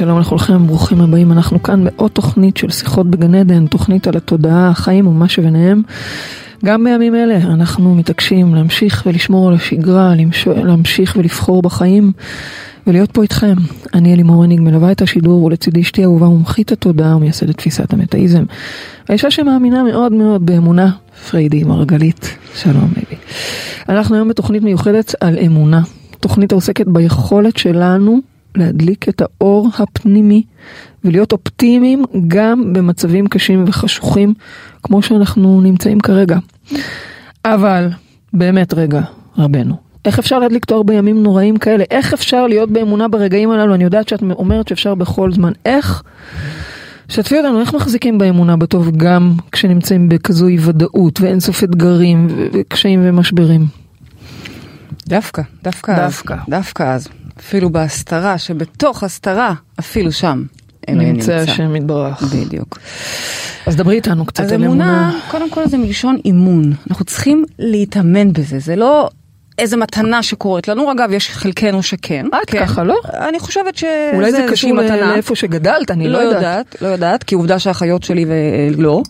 שלום לכולכם, ברוכים הבאים. אנחנו כאן בעוד תוכנית של שיחות בגן עדן, תוכנית על התודעה, החיים ומה שביניהם. גם בימים אלה אנחנו מתעקשים להמשיך ולשמור על השגרה, להמשיך ולבחור בחיים ולהיות פה איתכם. אני אלימור הניג מלווה את השידור ולצידי אשתי אהובה מומחית התודעה ומייסדת תפיסת המטאיזם. האישה שמאמינה מאוד מאוד באמונה, פריידי מרגלית. שלום בייבי. אנחנו היום בתוכנית מיוחדת על אמונה. תוכנית העוסקת ביכולת שלנו להדליק את האור הפנימי ולהיות אופטימיים גם במצבים קשים וחשוכים כמו שאנחנו נמצאים כרגע. אבל באמת רגע, רבנו, איך אפשר להדליק את האור בימים נוראים כאלה? איך אפשר להיות באמונה ברגעים הללו? אני יודעת שאת אומרת שאפשר בכל זמן. איך? שתפי אותנו, איך מחזיקים באמונה בטוב גם כשנמצאים בכזו אי ודאות ואין סוף אתגרים וקשיים ומשברים? דווקא, דווקא, דווקא. אז, דווקא אז. אפילו בהסתרה, שבתוך הסתרה, אפילו שם. נמצא השם יתברך. בדיוק. אז דברי איתנו קצת אז על אמונה, אמונה. קודם כל זה מלשון אימון. אנחנו צריכים להתאמן בזה, זה לא איזה מתנה שקורית לנו, אגב, יש חלקנו שכן. את כן. ככה, לא? אני חושבת שזה אולי זה קשור מתנה. לאיפה שגדלת, אני לא לא יודעת. יודעת, לא יודעת, כי עובדה שהאחיות שלי ולא.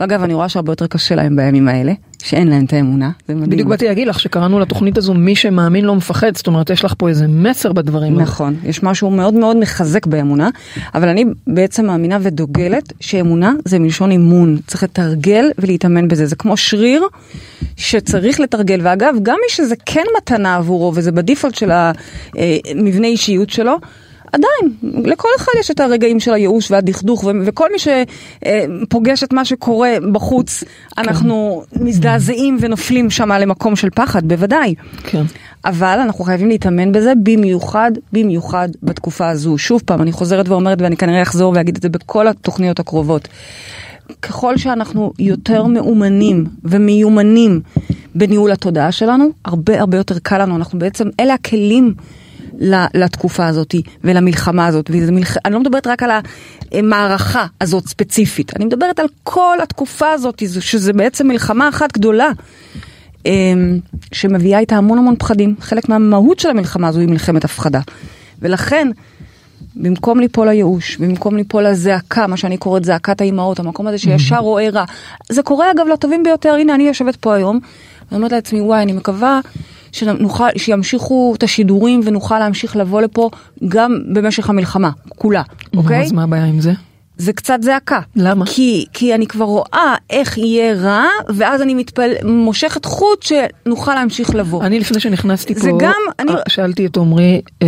ואגב, אני רואה שהרבה יותר קשה להם בימים האלה, שאין להם את האמונה. זה מדהים. בדיוק באתי להגיד לך שקראנו לתוכנית הזו מי שמאמין לא מפחד, זאת אומרת יש לך פה איזה מסר בדברים האלה. נכון, יש משהו מאוד מאוד מחזק באמונה, אבל אני בעצם מאמינה ודוגלת שאמונה זה מלשון אימון, צריך לתרגל ולהתאמן בזה, זה כמו שריר שצריך לתרגל, ואגב, גם מי שזה כן מתנה עבורו וזה בדיפולט של המבנה אישיות שלו, עדיין, לכל אחד יש את הרגעים של הייאוש והדכדוך, ו- וכל מי שפוגש את מה שקורה בחוץ, אנחנו מזדעזעים ונופלים שם למקום של פחד, בוודאי. כן. אבל אנחנו חייבים להתאמן בזה במיוחד, במיוחד בתקופה הזו. שוב פעם, אני חוזרת ואומרת, ואני כנראה אחזור ואגיד את זה בכל התוכניות הקרובות. ככל שאנחנו יותר מאומנים ומיומנים בניהול התודעה שלנו, הרבה הרבה יותר קל לנו. אנחנו בעצם, אלה הכלים לתקופה הזאת ולמלחמה הזאת. מלח... אני לא מדברת רק על המערכה הזאת ספציפית, אני מדברת על כל התקופה הזאת, שזה בעצם מלחמה אחת גדולה. אמ, שמביאה איתה המון המון פחדים. חלק מהמהות של המלחמה הזו היא מלחמת הפחדה. ולכן, במקום ליפול לייאוש, במקום ליפול לזעקה, מה שאני קוראת זעקת האימהות, המקום הזה שישר רואה רע, זה קורה אגב לטובים ביותר, הנה אני יושבת פה היום, ואני אומרת לעצמי, וואי, אני מקווה שנוכל, שימשיכו את השידורים ונוכל להמשיך לבוא לפה גם במשך המלחמה, כולה, אוקיי? אז מה הבעיה עם זה? זה קצת זעקה. למה? כי, כי אני כבר רואה איך יהיה רע, ואז אני מתפל... מושכת חוט שנוכל להמשיך לבוא. אני לפני שנכנסתי פה, גם, אני- אה, שאלתי את עמרי, אה,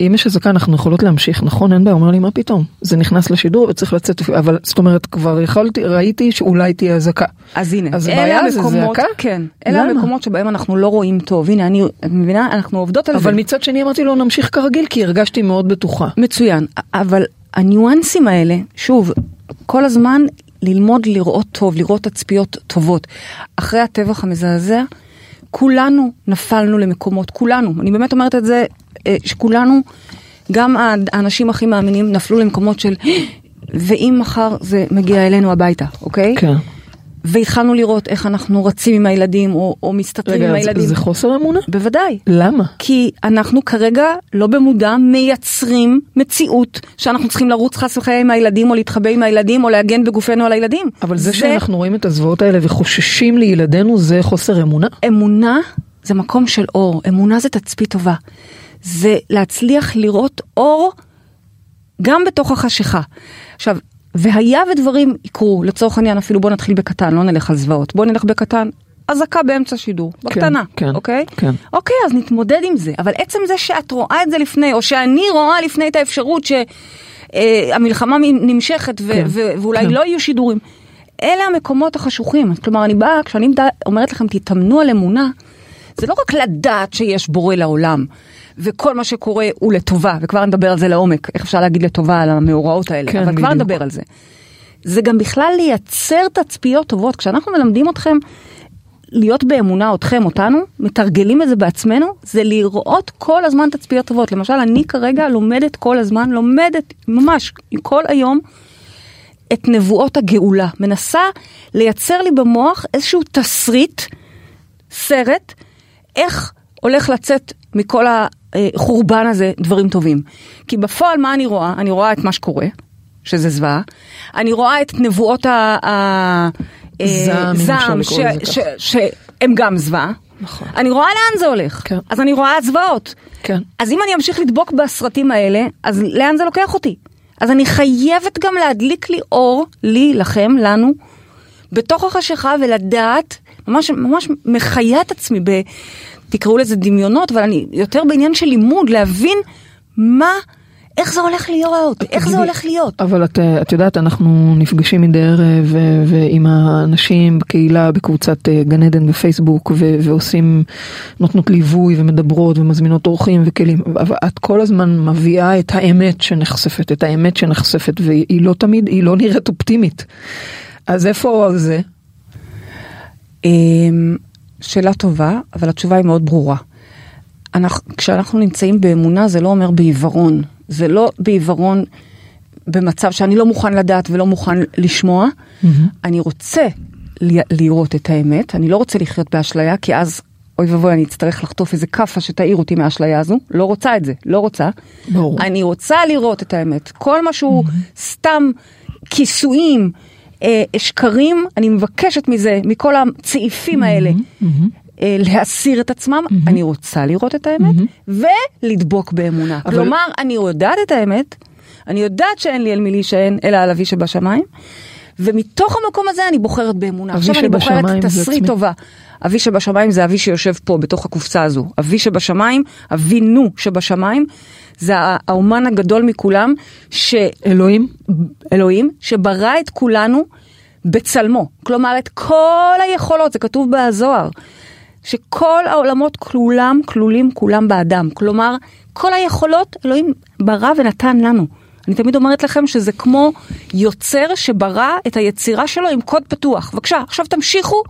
אם יש אזעקה אנחנו יכולות להמשיך, נכון? אין בעיה, הוא אומר לי, מה פתאום? זה נכנס לשידור וצריך לצאת, אבל זאת אומרת, כבר יכולתי, ראיתי שאולי תהיה אזעקה. אז הנה, אז אלה המקומות? כן, אלה למה? המקומות שבהם אנחנו לא רואים טוב. הנה, אני, את מבינה, אנחנו עובדות על זה. אבל מצד שני אמרתי לו, נמשיך כרגיל, כי הרגשתי מאוד בטוחה. מצוין, אבל הניואנסים האלה, שוב, כל הזמן ללמוד לראות טוב, לראות תצפיות טובות. אחרי הטבח המזעזע, כולנו נפלנו למקומות, כולנו, אני באמת אומרת את זה, אה, שכולנו, גם האנשים הכי מאמינים נפלו למקומות של, ואם מחר זה מגיע אלינו הביתה, אוקיי? כן. והתחלנו לראות איך אנחנו רצים עם הילדים, או, או מסתתרים עם רגע, הילדים. זה, זה חוסר אמונה? בוודאי. למה? כי אנחנו כרגע לא במודע מייצרים מציאות שאנחנו צריכים לרוץ חס וחלילה עם הילדים או להתחבא עם הילדים או להגן בגופנו על הילדים. אבל זה שאנחנו רואים את הזוועות האלה וחוששים לילדינו זה חוסר אמונה? אמונה זה מקום של אור, אמונה זה תצפית טובה. זה להצליח לראות אור גם בתוך החשיכה. עכשיו, והיה ודברים יקרו, לצורך העניין אפילו בוא נתחיל בקטן, לא נלך על זוועות, בוא נלך בקטן, אזעקה באמצע שידור, בקטנה, כן, אוקיי? כן. אוקיי, אז נתמודד עם זה, אבל עצם זה שאת רואה את זה לפני, או שאני רואה לפני את האפשרות שהמלחמה נמשכת ו- כן, ו- ואולי כן. לא יהיו שידורים, אלה המקומות החשוכים. כלומר, אני באה, כשאני אומרת לכם, תתאמנו על אמונה, זה לא רק לדעת שיש בורא לעולם, וכל מה שקורה הוא לטובה, וכבר נדבר על זה לעומק, איך אפשר להגיד לטובה על המאורעות האלה, כן, אבל כבר בדיוק. נדבר על זה. זה גם בכלל לייצר תצפיות טובות. כשאנחנו מלמדים אתכם להיות באמונה, אתכם, אותנו, מתרגלים את זה בעצמנו, זה לראות כל הזמן תצפיות טובות. למשל, אני כרגע לומדת כל הזמן, לומדת ממש כל היום את נבואות הגאולה. מנסה לייצר לי במוח איזשהו תסריט, סרט, איך הולך לצאת מכל החורבן הזה דברים טובים. כי בפועל מה אני רואה? אני רואה את מה שקורה, שזה זוועה. אני רואה את נבואות ה... ה- אה, שהם גם זוועה. נכון. אני רואה לאן זה הולך. כן. אז אני רואה זוועות. כן. אז אם אני אמשיך לדבוק בסרטים האלה, אז לאן זה לוקח אותי? אז אני חייבת גם להדליק לי אור, לי, לכם, לנו, בתוך החשיכה ולדעת, ממש, ממש מחיה את עצמי ב... תקראו לזה דמיונות, אבל אני יותר בעניין של לימוד, להבין מה, איך זה הולך להיות, איך זה הולך להיות. אבל את, את יודעת, אנחנו נפגשים מדי ערב ו- ועם האנשים בקהילה, בקבוצת אה, גן עדן בפייסבוק, ו- ועושים, נותנות ליווי ומדברות ומזמינות אורחים וכלים, אבל את כל הזמן מביאה את האמת שנחשפת, את האמת שנחשפת, והיא לא תמיד, היא לא נראית אופטימית. אז איפה זה? אמ, שאלה טובה, אבל התשובה היא מאוד ברורה. אנחנו, כשאנחנו נמצאים באמונה זה לא אומר בעיוורון, זה לא בעיוורון במצב שאני לא מוכן לדעת ולא מוכן לשמוע, אני רוצה ל- לראות את האמת, אני לא רוצה לחיות באשליה, כי אז אוי ואבוי אני אצטרך לחטוף איזה כאפה שתעיר אותי מהאשליה הזו, לא רוצה את זה, לא רוצה. ברור. אני רוצה לראות את האמת, כל מה שהוא סתם כיסויים, שקרים, אני מבקשת מזה, מכל הצעיפים האלה. אה, להסיר את עצמם, אני רוצה לראות את האמת ולדבוק באמונה. אבל- כלומר, אני יודעת את האמת, אני יודעת שאין לי אל מי להישען, אלא על אבי שבשמיים, ומתוך המקום הזה אני בוחרת באמונה. עכשיו אני בוחרת תסריט. טובה. אבי שבשמיים זה אבי שיושב פה, בתוך הקופסה הזו. אבי שבשמיים, אבינו שבשמיים, זה האומן הגדול מכולם, ש... אלוהים? אלוהים, שברא את כולנו בצלמו. כלומר, את כל היכולות, זה כתוב בזוהר, שכל העולמות כולם כלולים כולם באדם. כלומר, כל היכולות אלוהים ברא ונתן לנו. אני תמיד אומרת לכם שזה כמו יוצר שברא את היצירה שלו עם קוד פתוח. בבקשה, עכשיו תמשיכו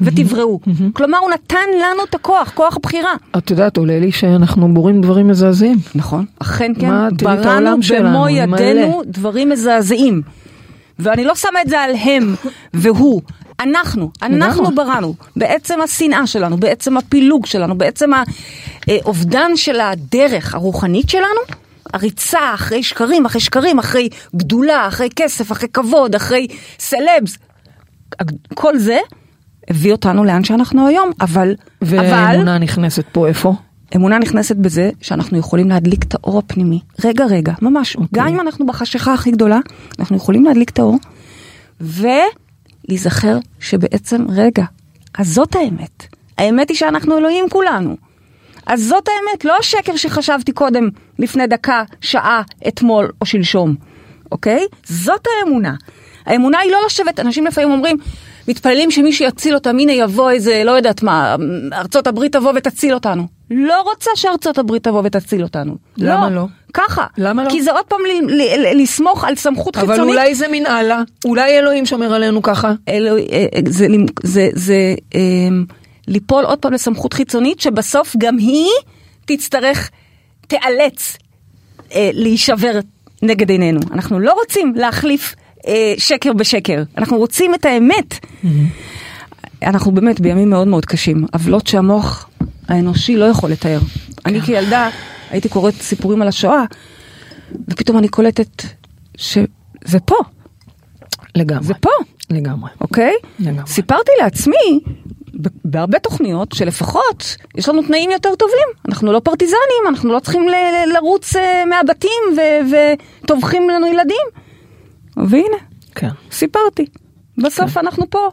ותבראו. כלומר, הוא נתן לנו את הכוח, כוח הבחירה. את יודעת, עולה לי שאנחנו בורים דברים מזעזעים. נכון, אכן כן, מה, תראי את בראנו העולם שלנו, במו ידינו. דברים מזעזעים. ואני לא שמה את זה על הם והוא, אנחנו, אנחנו. בראנו, בעצם השנאה שלנו, בעצם הפילוג שלנו, בעצם האובדן של הדרך הרוחנית שלנו, הריצה אחרי שקרים, אחרי שקרים, אחרי גדולה, אחרי כסף, אחרי כבוד, אחרי סלבס, כל זה הביא אותנו לאן שאנחנו היום, אבל, אבל, ואמונה נכנסת פה איפה? אמונה נכנסת בזה שאנחנו יכולים להדליק את האור הפנימי. רגע, רגע, ממש. Okay. גם אם אנחנו בחשיכה הכי גדולה, אנחנו יכולים להדליק את האור ולהיזכר שבעצם, רגע, אז זאת האמת. האמת היא שאנחנו אלוהים כולנו. אז זאת האמת, לא השקר שחשבתי קודם, לפני דקה, שעה, אתמול או שלשום, אוקיי? זאת האמונה. האמונה היא לא לשבת, אנשים לפעמים אומרים, מתפללים שמישהו יציל אותם, הנה יבוא איזה, לא יודעת מה, ארצות הברית תבוא ותציל אותנו. לא רוצה שארצות הברית תבוא ותציל אותנו. למה לא? ככה. למה לא? כי זה עוד פעם ל- ל- ל- לסמוך על סמכות אבל חיצונית. אולי זה מין הלאה, אולי אלוהים שומר עלינו ככה. אלו, אה, אה, זה, זה, זה אה, ליפול עוד פעם לסמכות חיצונית, שבסוף גם היא תצטרך, תיאלץ אה, להישבר נגד עינינו. אנחנו לא רוצים להחליף אה, שקר בשקר, אנחנו רוצים את האמת. אנחנו באמת בימים מאוד מאוד קשים, עוולות שהמוח האנושי לא יכול לתאר. אני כילדה הייתי קוראת סיפורים על השואה, ופתאום אני קולטת שזה פה, לגמרי. זה פה. לגמרי. אוקיי? לגמרי. סיפרתי לעצמי בהרבה תוכניות שלפחות יש לנו תנאים יותר טובים. אנחנו לא פרטיזנים, אנחנו לא צריכים לרוץ אה, מהבתים וטובחים לנו ילדים. והנה, כן. סיפרתי. בסוף אנחנו פה.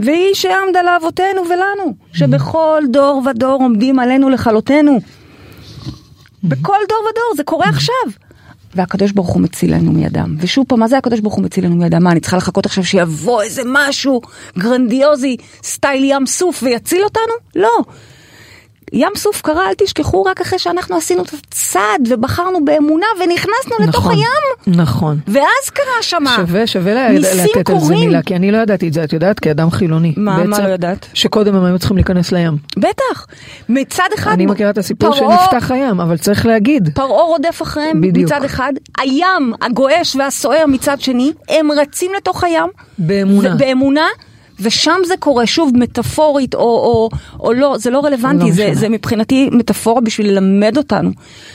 והיא שעמדה לאבותינו ולנו, שבכל דור ודור עומדים עלינו לכלותנו. בכל דור ודור, זה קורה עכשיו. והקדוש ברוך הוא מצילנו מידם. ושוב פעם, מה זה הקדוש ברוך הוא מצילנו מידם? מה, אני צריכה לחכות עכשיו שיבוא איזה משהו גרנדיוזי, style ים סוף ויציל אותנו? לא. ים סוף קרה, אל תשכחו, רק אחרי שאנחנו עשינו את הצעד ובחרנו באמונה ונכנסנו לתוך נכון, הים. נכון. ואז קרה שמה. שווה, שווה לה- לתת על זה. מילה, כי אני לא ידעתי את זה, את יודעת, כאדם חילוני. מה, מה בעצם, לא ידעת? שקודם הם היו צריכים להיכנס לים. בטח. מצד אחד, אני מכירה את הסיפור פרעה- שנפתח הים, אבל צריך להגיד. פרעה רודף אחריהם בדיוק. מצד אחד, הים הגועש והסוער מצד שני, הם רצים לתוך הים. באמונה. באמונה. ושם זה קורה, שוב, מטאפורית או, או, או לא, זה לא רלוונטי, לא זה, משנה. זה מבחינתי מטאפורה בשביל ללמד אותנו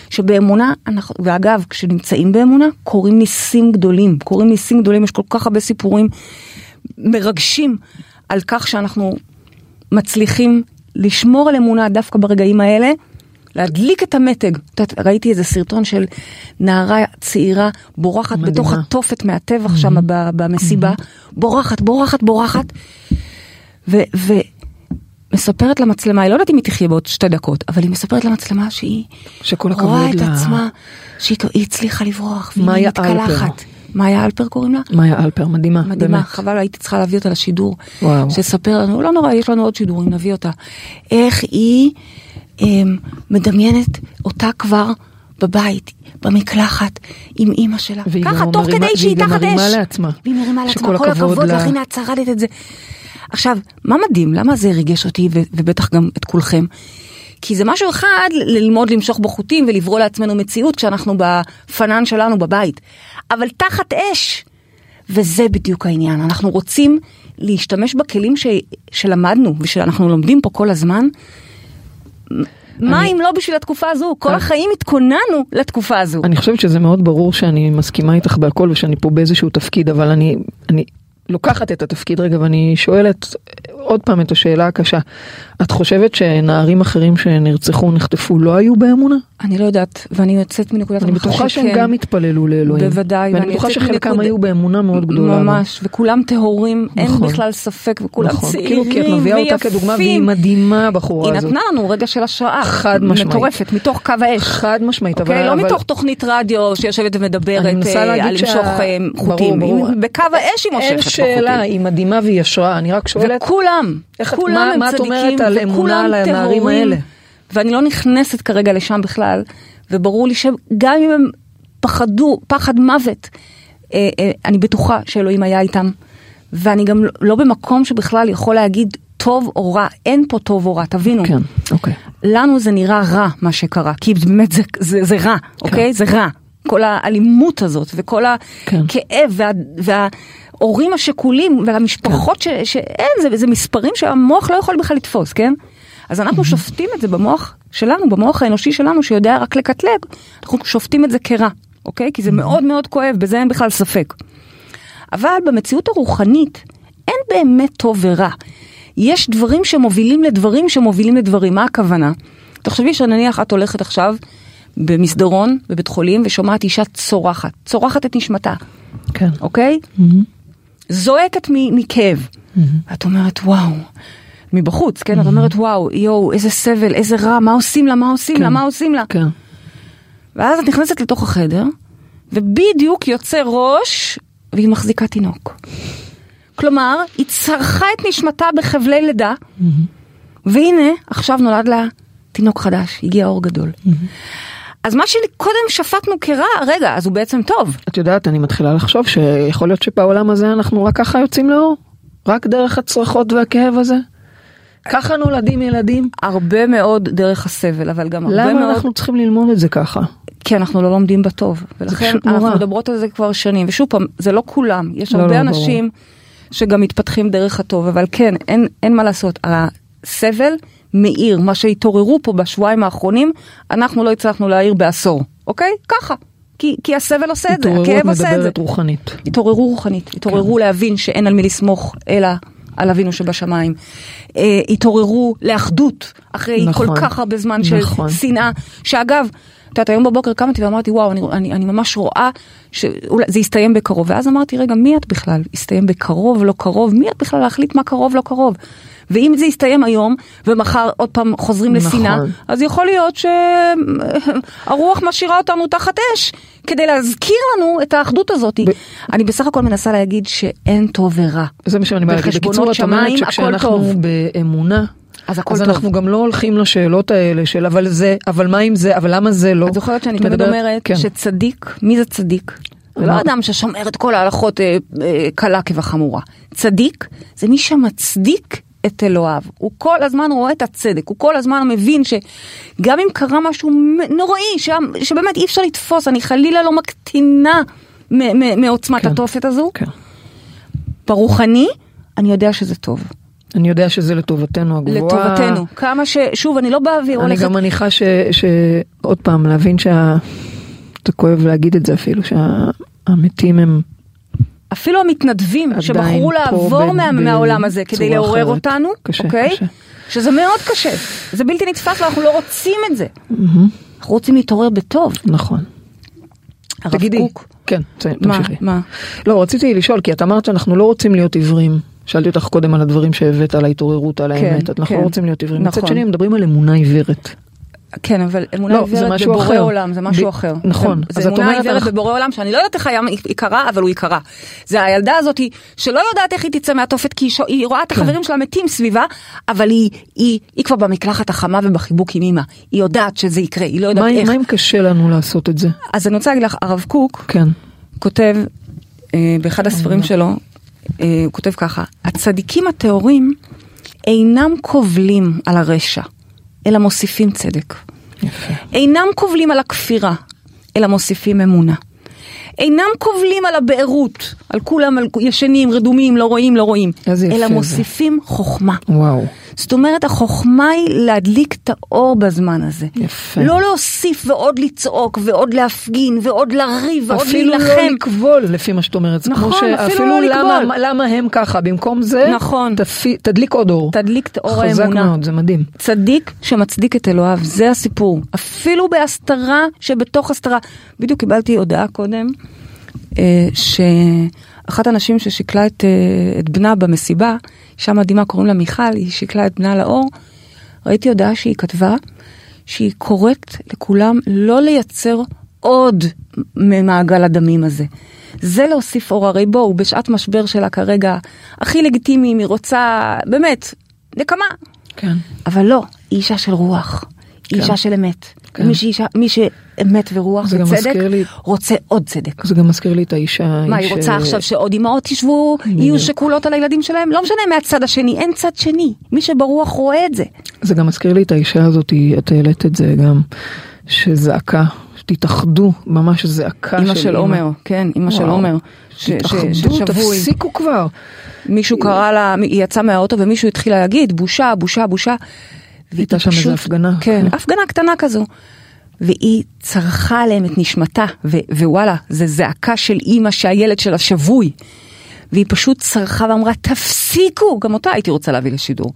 שבאמונה, אנחנו, ואגב, כשנמצאים באמונה, קורים ניסים גדולים, קורים ניסים גדולים, יש כל כך הרבה סיפורים מרגשים על כך שאנחנו מצליחים לשמור על אמונה דווקא ברגעים האלה, להדליק את המתג. את יודעת, ראיתי איזה סרטון של נערה צעירה בורחת מדהימה. בתוך התופת מהטבח שם ב- במסיבה, בורחת, בורחת, בורחת, ו- ומספרת למצלמה, היא לא יודעת אם היא תחיה בעוד שתי דקות, אבל היא מספרת למצלמה שהיא שכל רואה את לה. עצמה, שהיא היא הצליחה לברוח, והיא. מתקלחת. מאיה אלפר קוראים לה? מאיה אלפר, מדהימה, מדהימה, באמת. חבל, הייתי צריכה להביא אותה לשידור. וואו. שתספר לנו, לא נורא, יש לנו עוד שידורים, נביא אותה. איך היא מדמיינת אותה כבר בבית, במקלחת, עם אימא שלה. ככה, תוך מרימה- כדי שהיא והיא גם תחת מרימה אש. לעצמה. והיא מרימה לעצמה, כל הכבוד לה. לך, הנה את שרדת את זה. עכשיו, מה מדהים, למה זה ריגש אותי, ו- ובטח גם את כולכם? כי זה משהו אחד ללמוד למשוך בחוטים ולברוא לעצמנו מציאות כשאנחנו בפנן שלנו בבית. אבל תחת אש, וזה בדיוק העניין, אנחנו רוצים להשתמש בכלים ש... שלמדנו ושאנחנו לומדים פה כל הזמן. מה אני- אם לא בשביל התקופה הזו? כל אני- החיים התכוננו לתקופה הזו. אני חושבת שזה מאוד ברור שאני מסכימה איתך בהכל ושאני פה באיזשהו תפקיד, אבל אני, אני לוקחת את התפקיד רגע ואני שואלת עוד פעם את השאלה הקשה. את חושבת שנערים אחרים שנרצחו, נחטפו, לא היו באמונה? אני לא יודעת, ואני יוצאת מנקודת אני הנחה בטוחה שהם שכן. גם התפללו לאלוהים. בוודאי, ואני בטוחה שחלקם מנקוד- היו באמונה מאוד גדולה. ממש, וכולם טהורים, אין נכון. בכלל ספק, וכולם נכון, צעירים כאילו כי את מביאה אותה כדוגמה והיא ויפים. מדהימה הבחורה היא הזאת. נתנה לנו רגע של השראה. חד משמעית. מטורפת, מתוך קו האש. חד משמעית, אבל... אוקיי? לא אבל- מתוך תוכנית רדיו שיושבת ומדברת אני אה, על למשוך אה, חוטים. היא- בקו האש היא מושכת אין שאלה, בחוטים. היא מדהימה והיא השראה, אני רק שואלת... וכולם, כולם הם צדיקים, על אמונה על הנערים. האלה? ואני לא נכנסת כרגע לשם בכלל, וברור לי שגם אם הם פחדו, פחד מוות, אה, אה, אני בטוחה שאלוהים היה איתם, ואני גם לא במקום שבכלל יכול להגיד טוב או רע, אין פה טוב או רע, תבינו. כן, אוקיי. לנו זה נראה רע מה שקרה, כי באמת זה, זה, זה רע, אוקיי? זה רע. כל האלימות הזאת וכל כן. הכאב וה, וההורים השכולים והמשפחות ש, שאין, זה, זה מספרים שהמוח לא יכול בכלל לתפוס, כן? אז אנחנו שופטים את זה במוח שלנו, במוח האנושי שלנו שיודע רק לקטלג, אנחנו שופטים את זה כרע, אוקיי? כי זה מאוד מאוד כואב, בזה אין בכלל ספק. אבל במציאות הרוחנית אין באמת טוב ורע. יש דברים שמובילים לדברים שמובילים לדברים. מה הכוונה? תחשבי שנניח את הולכת עכשיו במסדרון בבית חולים ושומעת אישה צורחת, צורחת את נשמתה, כן. אוקיי? זועקת מכאב. ואת אומרת וואו, מבחוץ, כן? את אומרת וואו, יואו, איזה סבל, איזה רע, מה עושים לה, מה עושים לה, כן. מה עושים לה? כן. ואז את נכנסת לתוך החדר, ובדיוק יוצא ראש, והיא מחזיקה תינוק. כלומר, היא צרכה את נשמתה בחבלי לידה, והנה, עכשיו נולד לה תינוק חדש, הגיע אור גדול. אז מה שקודם שפטנו כרע, רגע, אז הוא בעצם טוב. את יודעת, אני מתחילה לחשוב שיכול להיות שבעולם הזה אנחנו רק ככה יוצאים לאור? רק דרך הצרחות והכאב הזה? ככה נולדים ילדים? הרבה מאוד דרך הסבל, אבל גם הרבה למה מאוד... אנחנו צריכים ללמוד את זה ככה? כי אנחנו לא לומדים בטוב. ולכן אנחנו נורא. מדברות על זה כבר שנים. ושוב פעם, זה לא כולם, יש לא, הרבה לא, אנשים שגם מתפתחים דרך הטוב, אבל כן, אין, אין מה לעשות. הסבל מאיר, מה שהתעוררו פה בשבועיים האחרונים, אנחנו לא הצלחנו להעיר בעשור, אוקיי? ככה. כי, כי הסבל עושה את זה, התעוררות הכאב עושה את זה. מדברת רוחנית. התעוררו רוחנית, התעוררו כן. להבין שאין על מי לסמוך אלא על אבינו שבשמיים. אה, התעוררו לאחדות אחרי נכון, כל כך הרבה זמן של נכון. שנאה, שאגב, את יודעת, היום בבוקר קמתי ואמרתי, וואו, אני, אני, אני ממש רואה שזה יסתיים בקרוב. ואז אמרתי, רגע, מי את בכלל? יסתיים בקרוב, לא קרוב? מי את בכלל להחליט מה קרוב, לא קרוב? ואם זה יסתיים היום, ומחר עוד פעם חוזרים נכון. לשנאה, אז יכול להיות שהרוח משאירה אותנו תחת אש, כדי להזכיר לנו את האחדות הזאת. ב- אני בסך הכל מנסה להגיד שאין טוב ורע. זה מה שאני באה להגיד. בחשבונות בקיצור, את אומרת שכשאנחנו. באמונה, אז הכל אז טוב. אנחנו גם לא הולכים לשאלות האלה של אבל זה, אבל מה עם זה, אבל למה זה לא. את זוכרת שאני תמיד אומרת כן. שצדיק, מי זה צדיק? זה לא? אדם ששומר את כל ההלכות אה, אה, קלה כבחמורה. צדיק זה מי שמצדיק את אלוהיו. הוא כל הזמן רואה את הצדק, הוא כל הזמן מבין שגם אם קרה משהו נוראי, שם, שבאמת אי אפשר לתפוס, אני חלילה לא מקטינה מ- מ- מעוצמת כן. התופת הזו, כן. ברוחני, אני יודע שזה טוב. אני יודע שזה לטובתנו הגבוהה. לטובתנו. כמה ש... שוב, אני לא באה אני. גם מניחה ש... שעוד פעם, להבין שה... זה כואב להגיד את זה אפילו, שהמתים הם... אפילו המתנדבים שבחרו לעבור ב- מה, ב- מהעולם הזה כדי לעורר אחרת. אותנו, קשה, אוקיי? קשה. שזה מאוד קשה, זה בלתי נתפס ואנחנו לא רוצים את זה. אנחנו רוצים להתעורר בטוב. נכון. הרב תגידי, קוק, כן, ת- מה, תמשיכי. מה? לא, רציתי לשאול, כי את אמרת שאנחנו לא רוצים להיות עיוורים. שאלתי אותך קודם על הדברים שהבאת, על ההתעוררות, על כן, האמת. אנחנו כן. לא רוצים להיות עיוורים. מצד נכון. שני, מדברים על אמונה עיוורת. כן, אבל אמונה לא, זה עיוורת משהו בבורא אחר. עולם, זה משהו ב- אחר. נכון. זה, זה אמונה עיוורת אנחנו- בבורא עולם, שאני לא יודעת איך היה- היא קרה, אבל הוא יקרה. זה הילדה הזאת שלא יודעת איך היא תצא מהתופת, כי היא היא רואה את כן. החברים שלה מתים סביבה, אבל היא- היא היא כבר במקלחת החמה ובחיבוק עם אמא. היא יודעת שזה יקרה, היא לא יודעת מה איך. מה אם קשה לנו לעשות את זה? אז אני רוצה להגיד לך, הרב קוק, כן. כותב אה, באחד הספרים שלו, אה, הוא כותב ככה, הצדיקים הטהורים אינם קובלים על הרשע, אלא מוסיפים צדק. יפה. אינם קובלים על הכפירה, אלא מוסיפים אמונה. אינם קובלים על הבערות, על כולם על- ישנים, רדומים, לא רואים, לא רואים, אלא זה. מוסיפים חוכמה. וואו. זאת אומרת, החוכמה היא להדליק את האור בזמן הזה. יפה. לא להוסיף ועוד לצעוק ועוד להפגין ועוד לריב ועוד אפילו להילחם. לא לקבול לפי מה שאת אומרת. נכון, כמו אפילו שאפילו לא למה, לקבול. למה הם ככה, במקום זה, נכון. תפי, תדליק עוד אור. תדליק את אור חזק האמונה. מאוד, זה מדהים. צדיק שמצדיק את אלוהיו, זה הסיפור. אפילו בהסתרה שבתוך הסתרה. בדיוק קיבלתי הודעה קודם, אה, שאחת הנשים ששיקלה את, אה, את בנה במסיבה, אישה מדהימה, קוראים לה מיכל, היא שיקלה את בנה לאור. ראיתי הודעה שהיא כתבה, שהיא קוראת לכולם לא לייצר עוד ממעגל הדמים הזה. זה להוסיף אור, הרי בואו, בשעת משבר שלה כרגע, הכי לגיטימי, אם היא רוצה, באמת, נקמה. כן. אבל לא, היא אישה של רוח, היא כן. אישה של אמת. כן. מי, שאמת ורוח וצדק, רוצה עוד צדק. זה גם מזכיר לי את האישה. מה, היא רוצה עכשיו שעוד אמהות בדיוק. יהיו שכולות על הילדים שלהם? לא משנה מהצד השני, אין צד שני. מי שברוח רואה את זה. זה גם מזכיר לי את האישה הזאת, את העלית את זה גם, שזעקה, שתתאחדו, ממש זעקה של של עומר, כן, אמא של. עומר. תתאחדו. תפסיקו כבר. מישהו קרא לה, היא יצאה מהאוטו ומישהו התחיל להגיד, בושה, בושה, בושה. הייתה שם איזה הפגנה. כן, כן. הפגנה קטנה כזו. והיא צרחה עליהם את נשמתה, ו- ווואלה, זה זעקה של אימא שהילד שלה שבוי. והיא פשוט צרחה ואמרה, תפסיקו, גם אותה הייתי רוצה להביא לשידור.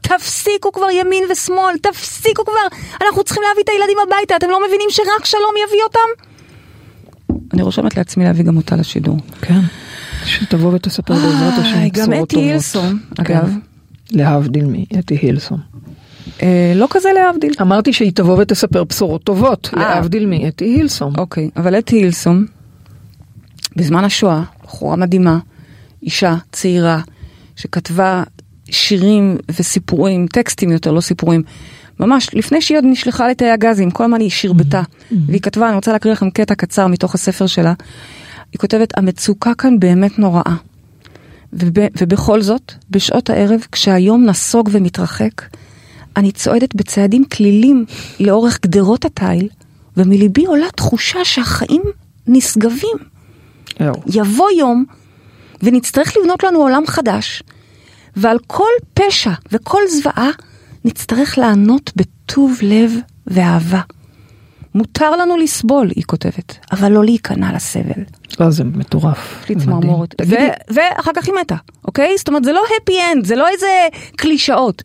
תפסיקו כבר ימין ושמאל, תפסיקו כבר, אנחנו צריכים להביא את הילדים הביתה, אתם לא מבינים שרק שלום יביא אותם? אני רושמת לעצמי להביא גם אותה לשידור. כן. שתבוא ותספר בעזרת השם איי, בשורות גם טובות. אתי הילסון, כן. אגב. להבדיל מאתי הילסון. אה, לא כזה להבדיל. אמרתי שהיא תבוא ותספר בשורות טובות, אה. להבדיל מאתי הילסון. אוקיי, אבל אתי הילסון, בזמן השואה, בחורה מדהימה, אישה צעירה, שכתבה שירים וסיפורים, טקסטים יותר, לא סיפורים, ממש לפני שהיא עוד נשלחה לתאי הגזים, כל הזמן היא שרבטה. והיא כתבה, אני רוצה להקריא לכם קטע קצר מתוך הספר שלה. היא כותבת, המצוקה כאן באמת נוראה. וב, ובכל זאת, בשעות הערב, כשהיום נסוג ומתרחק, אני צועדת בצעדים כלילים לאורך גדרות התיל, ומליבי עולה תחושה שהחיים נשגבים. יבוא יום, ונצטרך לבנות לנו עולם חדש, ועל כל פשע וכל זוועה נצטרך לענות בטוב לב ואהבה. מותר לנו לסבול, היא כותבת, אבל לא להיכנע לסבל. לא, זה מטורף. לי. צמרמורת. ואחר כך היא מתה, אוקיי? זאת אומרת, זה לא happy end, זה לא איזה קלישאות.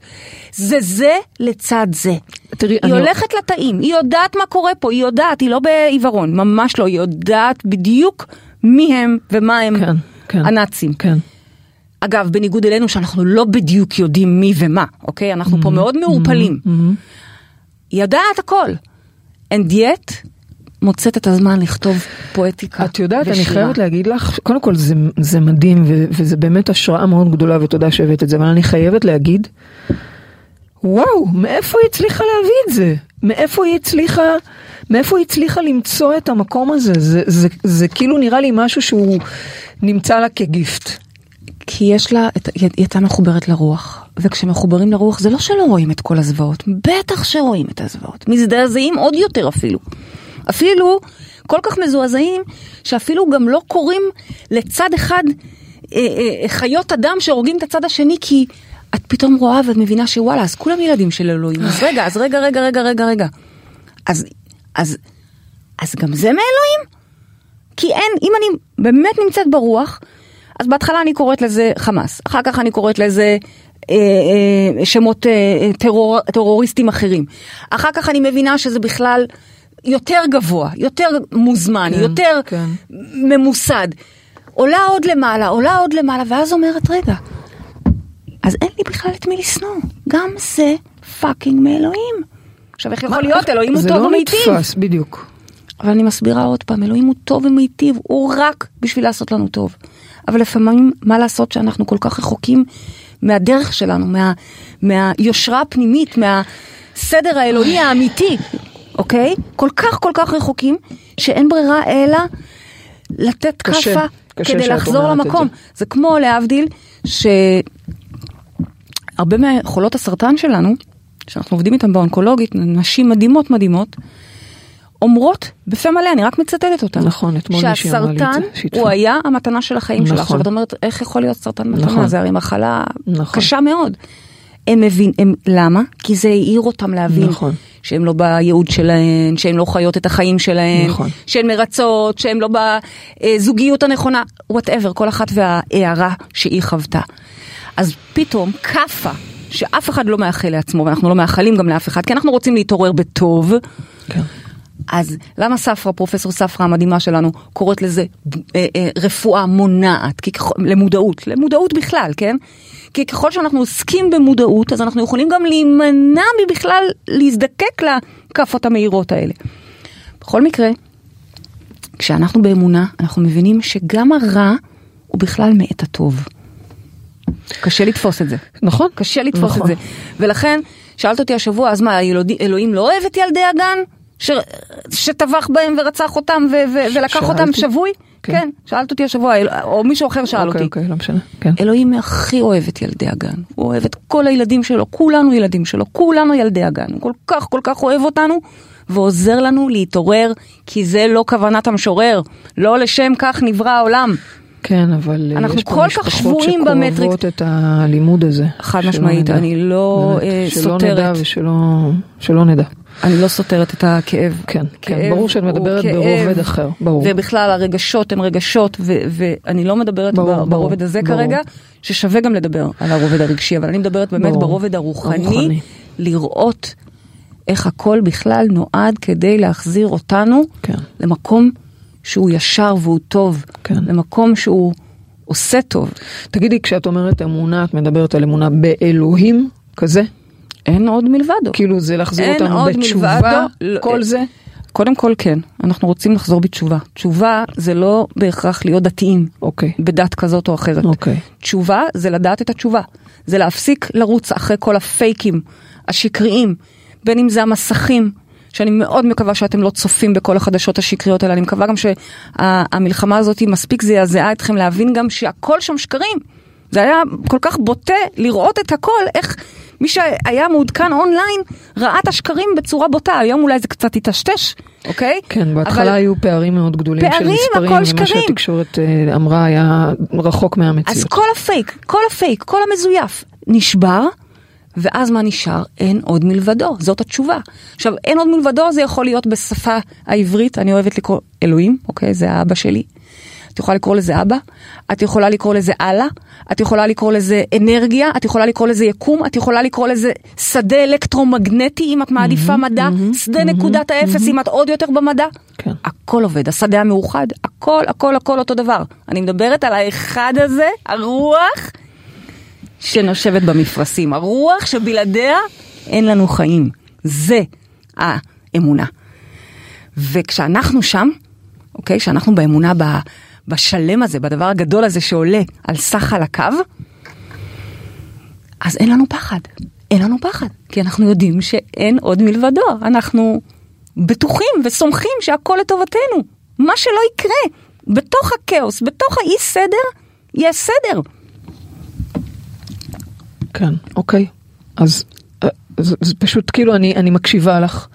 זה זה לצד זה. תראי, היא אני- הולכת לתאים, היא יודעת מה קורה פה, היא יודעת, היא לא בעיוורון, ממש לא, היא יודעת בדיוק מי הם ומה הם כן, כן. הנאצים. כן. אגב, בניגוד אלינו שאנחנו לא בדיוק יודעים מי ומה, אוקיי? אנחנו פה מאוד מעורפלים. היא יודעת הכל. And yet, מוצאת את הזמן לכתוב פואטיקה את יודעת, אני ושירה. חייבת להגיד לך, קודם כל זה, זה מדהים ו- וזה באמת השראה מאוד גדולה ותודה שהבאת את זה, אבל אני חייבת להגיד, וואו, מאיפה היא הצליחה להביא את זה? מאיפה היא הצליחה, מאיפה היא הצליחה למצוא את המקום הזה? זה, זה, זה, זה כאילו נראה לי משהו שהוא נמצא לה כגיפט. כי יש לה, היא הייתה מחוברת לרוח, וכשמחוברים לרוח זה לא שלא רואים את כל הזוועות, בטח שרואים את הזוועות, מזדעזעים עוד יותר אפילו. אפילו כל כך מזועזעים, שאפילו גם לא קוראים לצד אחד אה, אה, חיות אדם שהורגים את הצד השני, כי את פתאום רואה ואת מבינה שוואלה, אז כולם ילדים של אלוהים, אז רגע, אז רגע, רגע, רגע, רגע, רגע. אז, אז, אז גם זה מאלוהים? כי אין, אם אני באמת נמצאת ברוח, אז בהתחלה אני קוראת לזה חמאס, אחר כך אני קוראת לזה אה, אה, שמות אה, טרור, טרוריסטים אחרים. אחר כך אני מבינה שזה בכלל יותר גבוה, יותר מוזמן, כן, יותר כן. ממוסד. עולה עוד למעלה, עולה עוד למעלה, ואז אומרת, רגע, אז אין לי בכלל את מי לשנוא. גם זה fucking מאלוהים. עכשיו, איך יכול להיות? אלוהים הוא זה טוב לא ומיטיב. נתפס, בדיוק. אבל אני מסבירה עוד פעם, אלוהים הוא טוב ומיטיב, הוא רק בשביל לעשות לנו טוב. אבל לפעמים, מה לעשות שאנחנו כל כך רחוקים מהדרך שלנו, מה, מהיושרה הפנימית, מהסדר האלוהי האמיתי, אוקיי? כל כך כל כך רחוקים, שאין ברירה אלא לתת קשה, כאפה קשה כדי לחזור למקום. זה. זה כמו להבדיל, שהרבה מחולות הסרטן שלנו, שאנחנו עובדים איתן באונקולוגית, נשים מדהימות מדהימות, אומרות בפה מלא, אני רק מצטטת אותן. נכון, אתמול מישהי אמרה לי את זה, שהסרטן. הוא היה המתנה של החיים שלה. נכון. עכשיו את אומרת, איך יכול להיות סרטן מתנה? נכון. זה הרי מחלה נכון. קשה מאוד. הם מבין, הם, למה? כי זה העיר אותם להבין נכון. שהם לא בייעוד שלהן, שהן לא חיות את החיים שלהן, נכון. שהן מרצות, שהן לא בזוגיות הנכונה, whatever, כל אחת וההערה שהיא חוותה. אז פתאום כאפה, שאף אחד לא מאחל לעצמו, ואנחנו לא מאחלים גם לאף אחד, כי אנחנו רוצים להתעורר בטוב. כן. אז למה ספרה, פרופסור ספרה המדהימה שלנו, קוראת לזה אה, אה, רפואה מונעת, כי ככל, למודעות, למודעות בכלל, כן? כי ככל שאנחנו עוסקים במודעות, אז אנחנו יכולים גם להימנע מבכלל להזדקק לכאפות המהירות האלה. בכל מקרה, כשאנחנו באמונה, אנחנו מבינים שגם הרע הוא בכלל מאת הטוב. קשה לתפוס את זה. נכון. קשה לתפוס נכון. את זה. ולכן, שאלת אותי השבוע, אז מה, אלוהים לא אוהב את ילדי הגן? ש... שטבח בהם ורצח אותם ו... ו... ולקח שאלתי. אותם שבוי? כן. כן. שאלת אותי השבוע, אל- או מישהו אחר שאל אוקיי, אותי. אוקיי, לא משנה. כן. אלוהים הכי אוהב את ילדי הגן. הוא אוהב את כל הילדים שלו, כולנו ילדים שלו, כולנו ילדי הגן. הוא כל כך כל כך אוהב אותנו, ועוזר לנו להתעורר, כי זה לא כוונת המשורר. לא לשם כך נברא העולם. כן, אבל אה, אנחנו כל כך שבויים במטריקס. שכואבות את הלימוד הזה. חד משמעית. אני לא, באמת, אה, שלא סותרת. נדע ושלא שלא נדע. אני לא סותרת את הכאב. כן, כן, ברור שאת מדברת ברובד אחר, ברור. ובכלל הרגשות הם רגשות, ו- ואני לא מדברת ברור, ברובד הזה ברור. כרגע, ששווה גם לדבר על הרובד הרגשי, אבל אני מדברת באמת ברור. ברובד הרוחני, הרוחני. לראות איך הכל בכלל נועד כדי להחזיר אותנו כן. למקום שהוא ישר והוא טוב, כן. למקום שהוא עושה טוב. תגידי, כשאת אומרת אמונה, את מדברת על אמונה באלוהים כזה? אין עוד מלבדו. כאילו זה להחזיר אין אותנו בתשובה, מלבדו. לא, כל זה? קודם כל כן, אנחנו רוצים לחזור בתשובה. תשובה זה לא בהכרח להיות דתיים. אוקיי, בדת כזאת או אחרת. אוקיי. תשובה זה לדעת את התשובה. זה להפסיק לרוץ אחרי כל הפייקים, השקריים, בין אם זה המסכים, שאני מאוד מקווה שאתם לא צופים בכל החדשות השקריות האלה. אני מקווה גם שהמלחמה הזאת מספיק זעזעה אתכם להבין גם שהכל שם שקרים. זה היה כל כך בוטה לראות את הכל, איך מי שהיה מעודכן אונליין ראה את השקרים בצורה בוטה. היום אולי זה קצת היטשטש, אוקיי? כן, בהתחלה אבל- היו פערים מאוד גדולים של פערים, מספרים, הכל ומה שקרים. שהתקשורת אה, אמרה היה רחוק אז מהמציאות. כל הפייק, כל הפייק, כל המזויף נשבר, ואז מה נשאר? אין עוד מלבדו, זאת התשובה. עכשיו, אין עוד מלבדו, זה יכול להיות בשפה העברית, אני אוהבת לקרוא אלוהים, אוקיי? זה האבא שלי. את יכולה לקרוא לזה אבא, את יכולה לקרוא לזה אללה, את יכולה לקרוא לזה אנרגיה, את יכולה לקרוא לזה יקום, את יכולה לקרוא לזה שדה אלקטרומגנטי אם את מעדיפה מדע, שדה נקודת האפס אם את עוד יותר במדע. כן. הכל עובד, השדה המאוחד, הכל, הכל, הכל אותו דבר. אני מדברת על האחד הזה, הרוח שנושבת במפרשים, הרוח שבלעדיה אין לנו חיים. זה האמונה. וכשאנחנו שם, אוקיי, כשאנחנו באמונה, ב, בשלם הזה, בדבר הגדול הזה שעולה על סך חלקיו, אז אין לנו פחד. אין לנו פחד, כי אנחנו יודעים שאין עוד מלבדו, אנחנו בטוחים וסומכים שהכל לטובתנו. מה שלא יקרה, בתוך הכאוס, בתוך האי סדר, יש סדר. כן, אוקיי. אז אה, זה, זה פשוט כאילו אני, אני מקשיבה לך.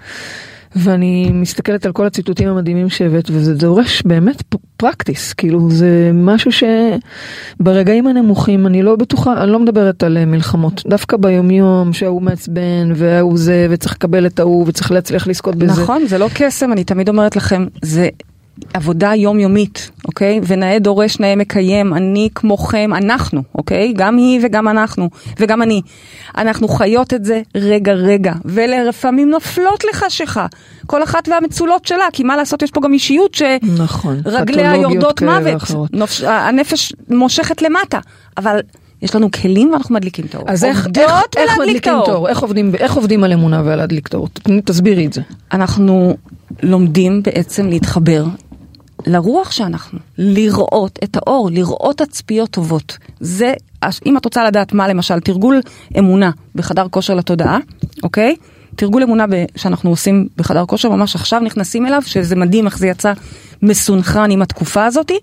ואני מסתכלת על כל הציטוטים המדהימים שהבאת, וזה דורש באמת פרקטיס, כאילו זה משהו שברגעים הנמוכים אני לא בטוחה, אני לא מדברת על אה, מלחמות, דווקא ביומיום שההוא מעצבן וההוא זה, וצריך לקבל את ההוא וצריך להצליח לזכות בזה. נכון, זה לא קסם, אני תמיד אומרת לכם, זה עבודה יומיומית, אוקיי? ונאה דורש נאה מקיים, אני כמוכם, אנחנו, אוקיי? גם היא וגם אנחנו, וגם אני. אנחנו חיות את זה רגע רגע, ולפעמים נופלות לחשיכה. כל אחת והמצולות שלה, כי מה לעשות, יש פה גם אישיות שרגליה נכון, יורדות מוות. נופש, הנפש מושכת למטה, אבל יש לנו כלים ואנחנו מדליקים את האור. אז איך, איך, איך מדליקים את האור. איך עובדים, איך עובדים על אמונה ועל להדליק את האור? תסבירי את זה. אנחנו לומדים בעצם להתחבר לרוח שאנחנו, לראות את האור, לראות תצפיות טובות. זה, אם את רוצה לדעת מה למשל, תרגול אמונה בחדר כושר לתודעה, אוקיי? תרגול אמונה שאנחנו עושים בחדר כושר, ממש עכשיו נכנסים אליו, שזה מדהים איך זה יצא מסונכרן עם התקופה הזאתי.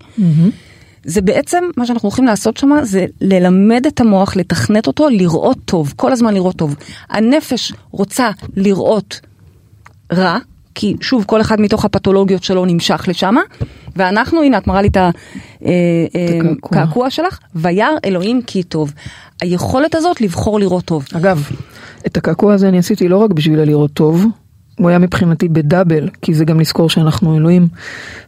זה בעצם, מה שאנחנו הולכים לעשות שם, זה ללמד את המוח, לתכנת אותו, לראות טוב, כל הזמן לראות טוב. הנפש רוצה לראות רע, כי שוב, כל אחד מתוך הפתולוגיות שלו נמשך לשם, ואנחנו, הנה, את מראה לי את הקעקוע. הקעקוע שלך, וירא אלוהים כי טוב. היכולת הזאת לבחור לראות טוב. אגב, את הקעקוע הזה אני עשיתי לא רק בשביל לראות טוב, הוא היה מבחינתי בדאבל, כי זה גם לזכור שאנחנו אלוהים.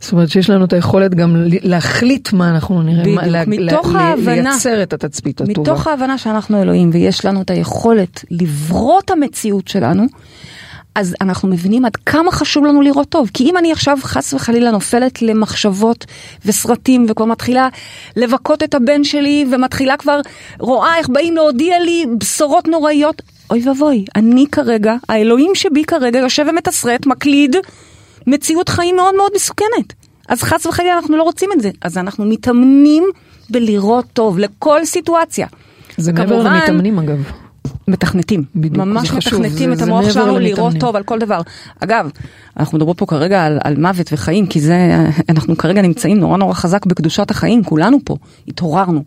זאת אומרת שיש לנו את היכולת גם להחליט מה אנחנו נראה, בדיוק, מה, לה- מתוך לה- ההבנה. לייצר את התצפית הטובה. מתוך ההבנה שאנחנו אלוהים ויש לנו את היכולת לברוא את המציאות שלנו, אז אנחנו מבינים עד כמה חשוב לנו לראות טוב. כי אם אני עכשיו חס וחלילה נופלת למחשבות וסרטים וכבר מתחילה לבכות את הבן שלי ומתחילה כבר רואה איך באים להודיע לי בשורות נוראיות, אוי ואבוי, אני כרגע, האלוהים שבי כרגע יושב ומתסרט, מקליד מציאות חיים מאוד מאוד מסוכנת. אז חס וחלילה אנחנו לא רוצים את זה. אז אנחנו מתאמנים בלראות טוב לכל סיטואציה. זה מעבר למתאמנים אגב. מתכנתים, בדיוק, ממש מתכנתים זה- את המוח שלנו. לראות טוב על כל דבר. אגב, אנחנו מדברות פה כרגע על, על מוות וחיים, כי זה, אנחנו כרגע נמצאים נורא נורא חזק בקדושת החיים, כולנו פה, התעוררנו.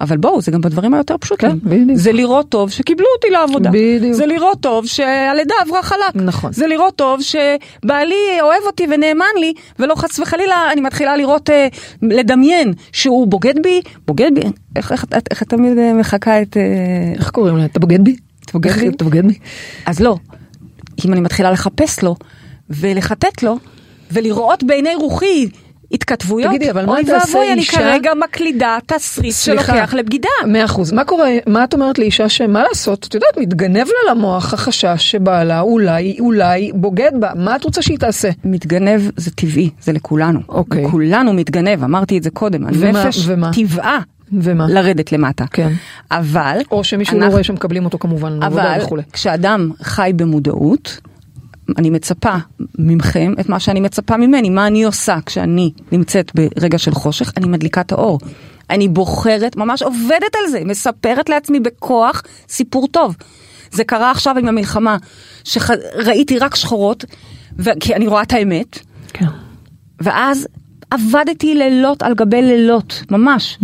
אבל בואו, זה גם בדברים היותר פשוטים. כן, בדיוק. זה לראות טוב שקיבלו אותי לעבודה. בדיוק. זה לראות טוב שהלידה עברה חלק. נכון. זה לראות טוב שבעלי אוהב אותי ונאמן לי, ולא חס וחלילה אני מתחילה לראות, אה, לדמיין שהוא בוגד בי, בוגד בי, איך, איך, איך, איך את תמיד אה, מחקה את... אה, איך קוראים לה? אתה בוגד בי? אתה בוגד בי? אתה בוגד בי? אז לא, אם אני מתחילה לחפש לו ולחטט לו ולראות בעיני רוחי התכתבויות, תגידי, אבל מה אוי תעשה ואבוי, אני אישה- כרגע מקלידה תסריט שלוקח לבגידה. מאה אחוז. מה קורה, מה את אומרת לאישה שמה לעשות, את יודעת, מתגנב לה למוח החשש שבעלה אולי, אולי בוגד בה, מה את רוצה שהיא תעשה? מתגנב זה טבעי, זה לכולנו. אוקיי. כולנו מתגנב, אמרתי את זה קודם. ומה- הנפש ומה? טבעה ומה? לרדת למטה. כן. אבל... או שמישהו לא אנחנו- רואה שמקבלים אותו כמובן לעבודה אבל וכולי. כשאדם חי במודעות, אני מצפה מכם את מה שאני מצפה ממני, מה אני עושה כשאני נמצאת ברגע של חושך, אני מדליקה את האור. אני בוחרת, ממש עובדת על זה, מספרת לעצמי בכוח סיפור טוב. זה קרה עכשיו עם המלחמה, שראיתי רק שחורות, ו- כי אני רואה את האמת, כן. ואז עבדתי לילות על גבי לילות, ממש.